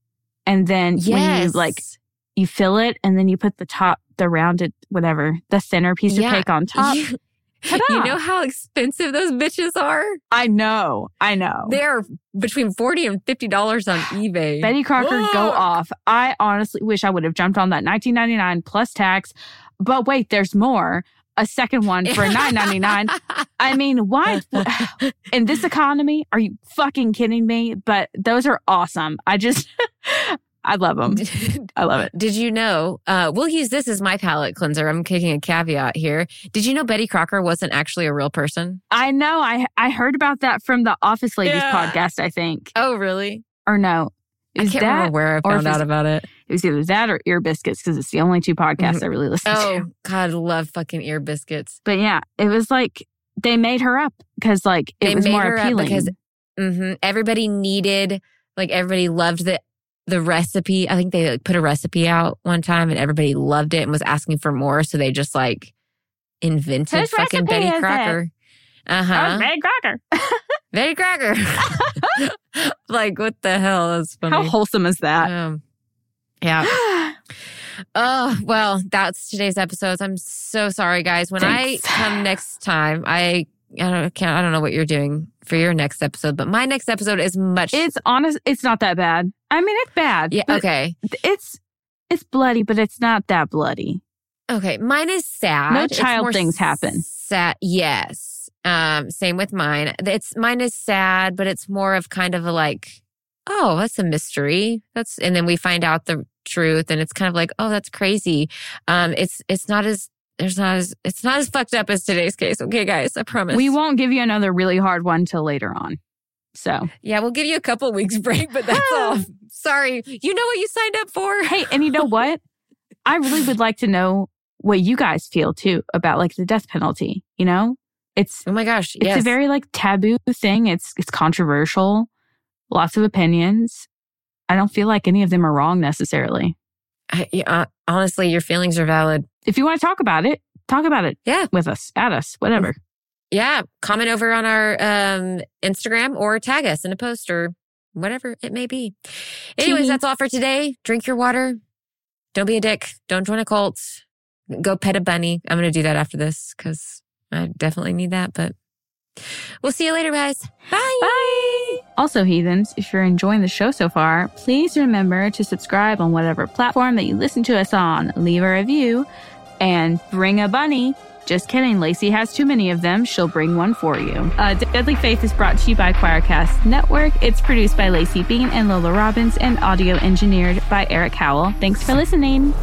S3: and then when you
S2: Yes.
S3: like you fill it and then you put the top the rounded whatever the center piece
S2: Yeah.
S3: of cake on top
S2: You, you know how expensive those bitches are?
S3: i know i know
S2: They're between 40 and $50 on eBay.
S3: betty crocker go off i honestly wish i would have jumped on that 1999 plus tax but wait there's more a second one for 9.99 i mean why in this economy are you fucking kidding me but those are awesome i just i love them i love it
S2: Did you know? Uh, we'll use this as my palate cleanser. I'm kicking a caveat here. Did you know Betty Crocker wasn't actually a real person?
S3: I know. I I heard about that from the Office Ladies
S2: Yeah.
S3: podcast. I think,
S2: Oh, really?
S3: or no,
S2: I can't
S3: that.
S2: remember where I found out about it.
S3: It was either that or Ear Biscuits because it's the only two podcasts I really listen
S2: Oh,
S3: to.
S2: Oh, God, love fucking ear biscuits.
S3: But yeah, it was like they made her up because like it
S2: They
S3: was
S2: made
S3: more appealing.
S2: because- hmm Everybody needed, like, everybody loved the the recipe. I think they like, put a recipe out one time and everybody loved it and was asking for more. So they just like invented
S3: Whose
S2: fucking Betty? Crocker. Uh huh.
S3: Betty Crocker.
S2: Betty Crocker. like, what the hell? That's funny.
S3: How wholesome is that?
S2: Um, yeah. Oh, well, that's today's episodes. I'm so sorry, guys. When
S3: Thanks.
S2: I come next time, I I don't can't I don't know what you're doing for your next episode, but my next episode is much
S3: it's honest. It's not that bad. I mean, it's bad.
S2: yeah, okay.
S3: It's it's bloody, but it's not that bloody.
S2: Okay. Mine is sad.
S3: No child things happen.
S2: Sad yes. Um, same with mine. It's mine is sad, but it's more of kind of a like, oh, that's a mystery. That's and then we find out the truth and it's kind of like, oh, that's crazy. Um, it's it's not as there's not as it's not as fucked up as today's case. Okay, guys, I promise.
S3: We won't give you another really hard one till later on. So
S2: Yeah, we'll give you a couple weeks break, but that's all. Sorry. You know what you signed up for?
S3: hey, and you know what? I really would like to know what you guys feel too about like the death penalty. You know, it's
S2: Oh my gosh.
S3: it's a very like taboo thing. It's it's controversial, lots of opinions. I don't feel like any of them are wrong necessarily.
S2: I, uh, honestly, your feelings are valid.
S3: If you want to talk about it, talk about it.
S2: Yeah.
S3: with us, at us, whatever.
S2: yeah, comment over on our um, Instagram or tag us in a post or whatever it may be. Anyways, that's all for today. Drink your water. Don't be a dick. Don't join a cult. Go pet a bunny. I'm going to do that after this because I definitely need that. But we'll see you later, guys. Bye.
S3: Bye. Also, heathens, if you're enjoying the show so far, please remember to subscribe on whatever platform that you listen to us on. Leave a review and bring a bunny. Just kidding. Laci has too many of them. She'll bring one for you. Uh, Deadly Faith is brought to you by Choircast Network. It's produced by Laci Bean and Lola Robbins and audio engineered by Eric Howell. Thanks for listening.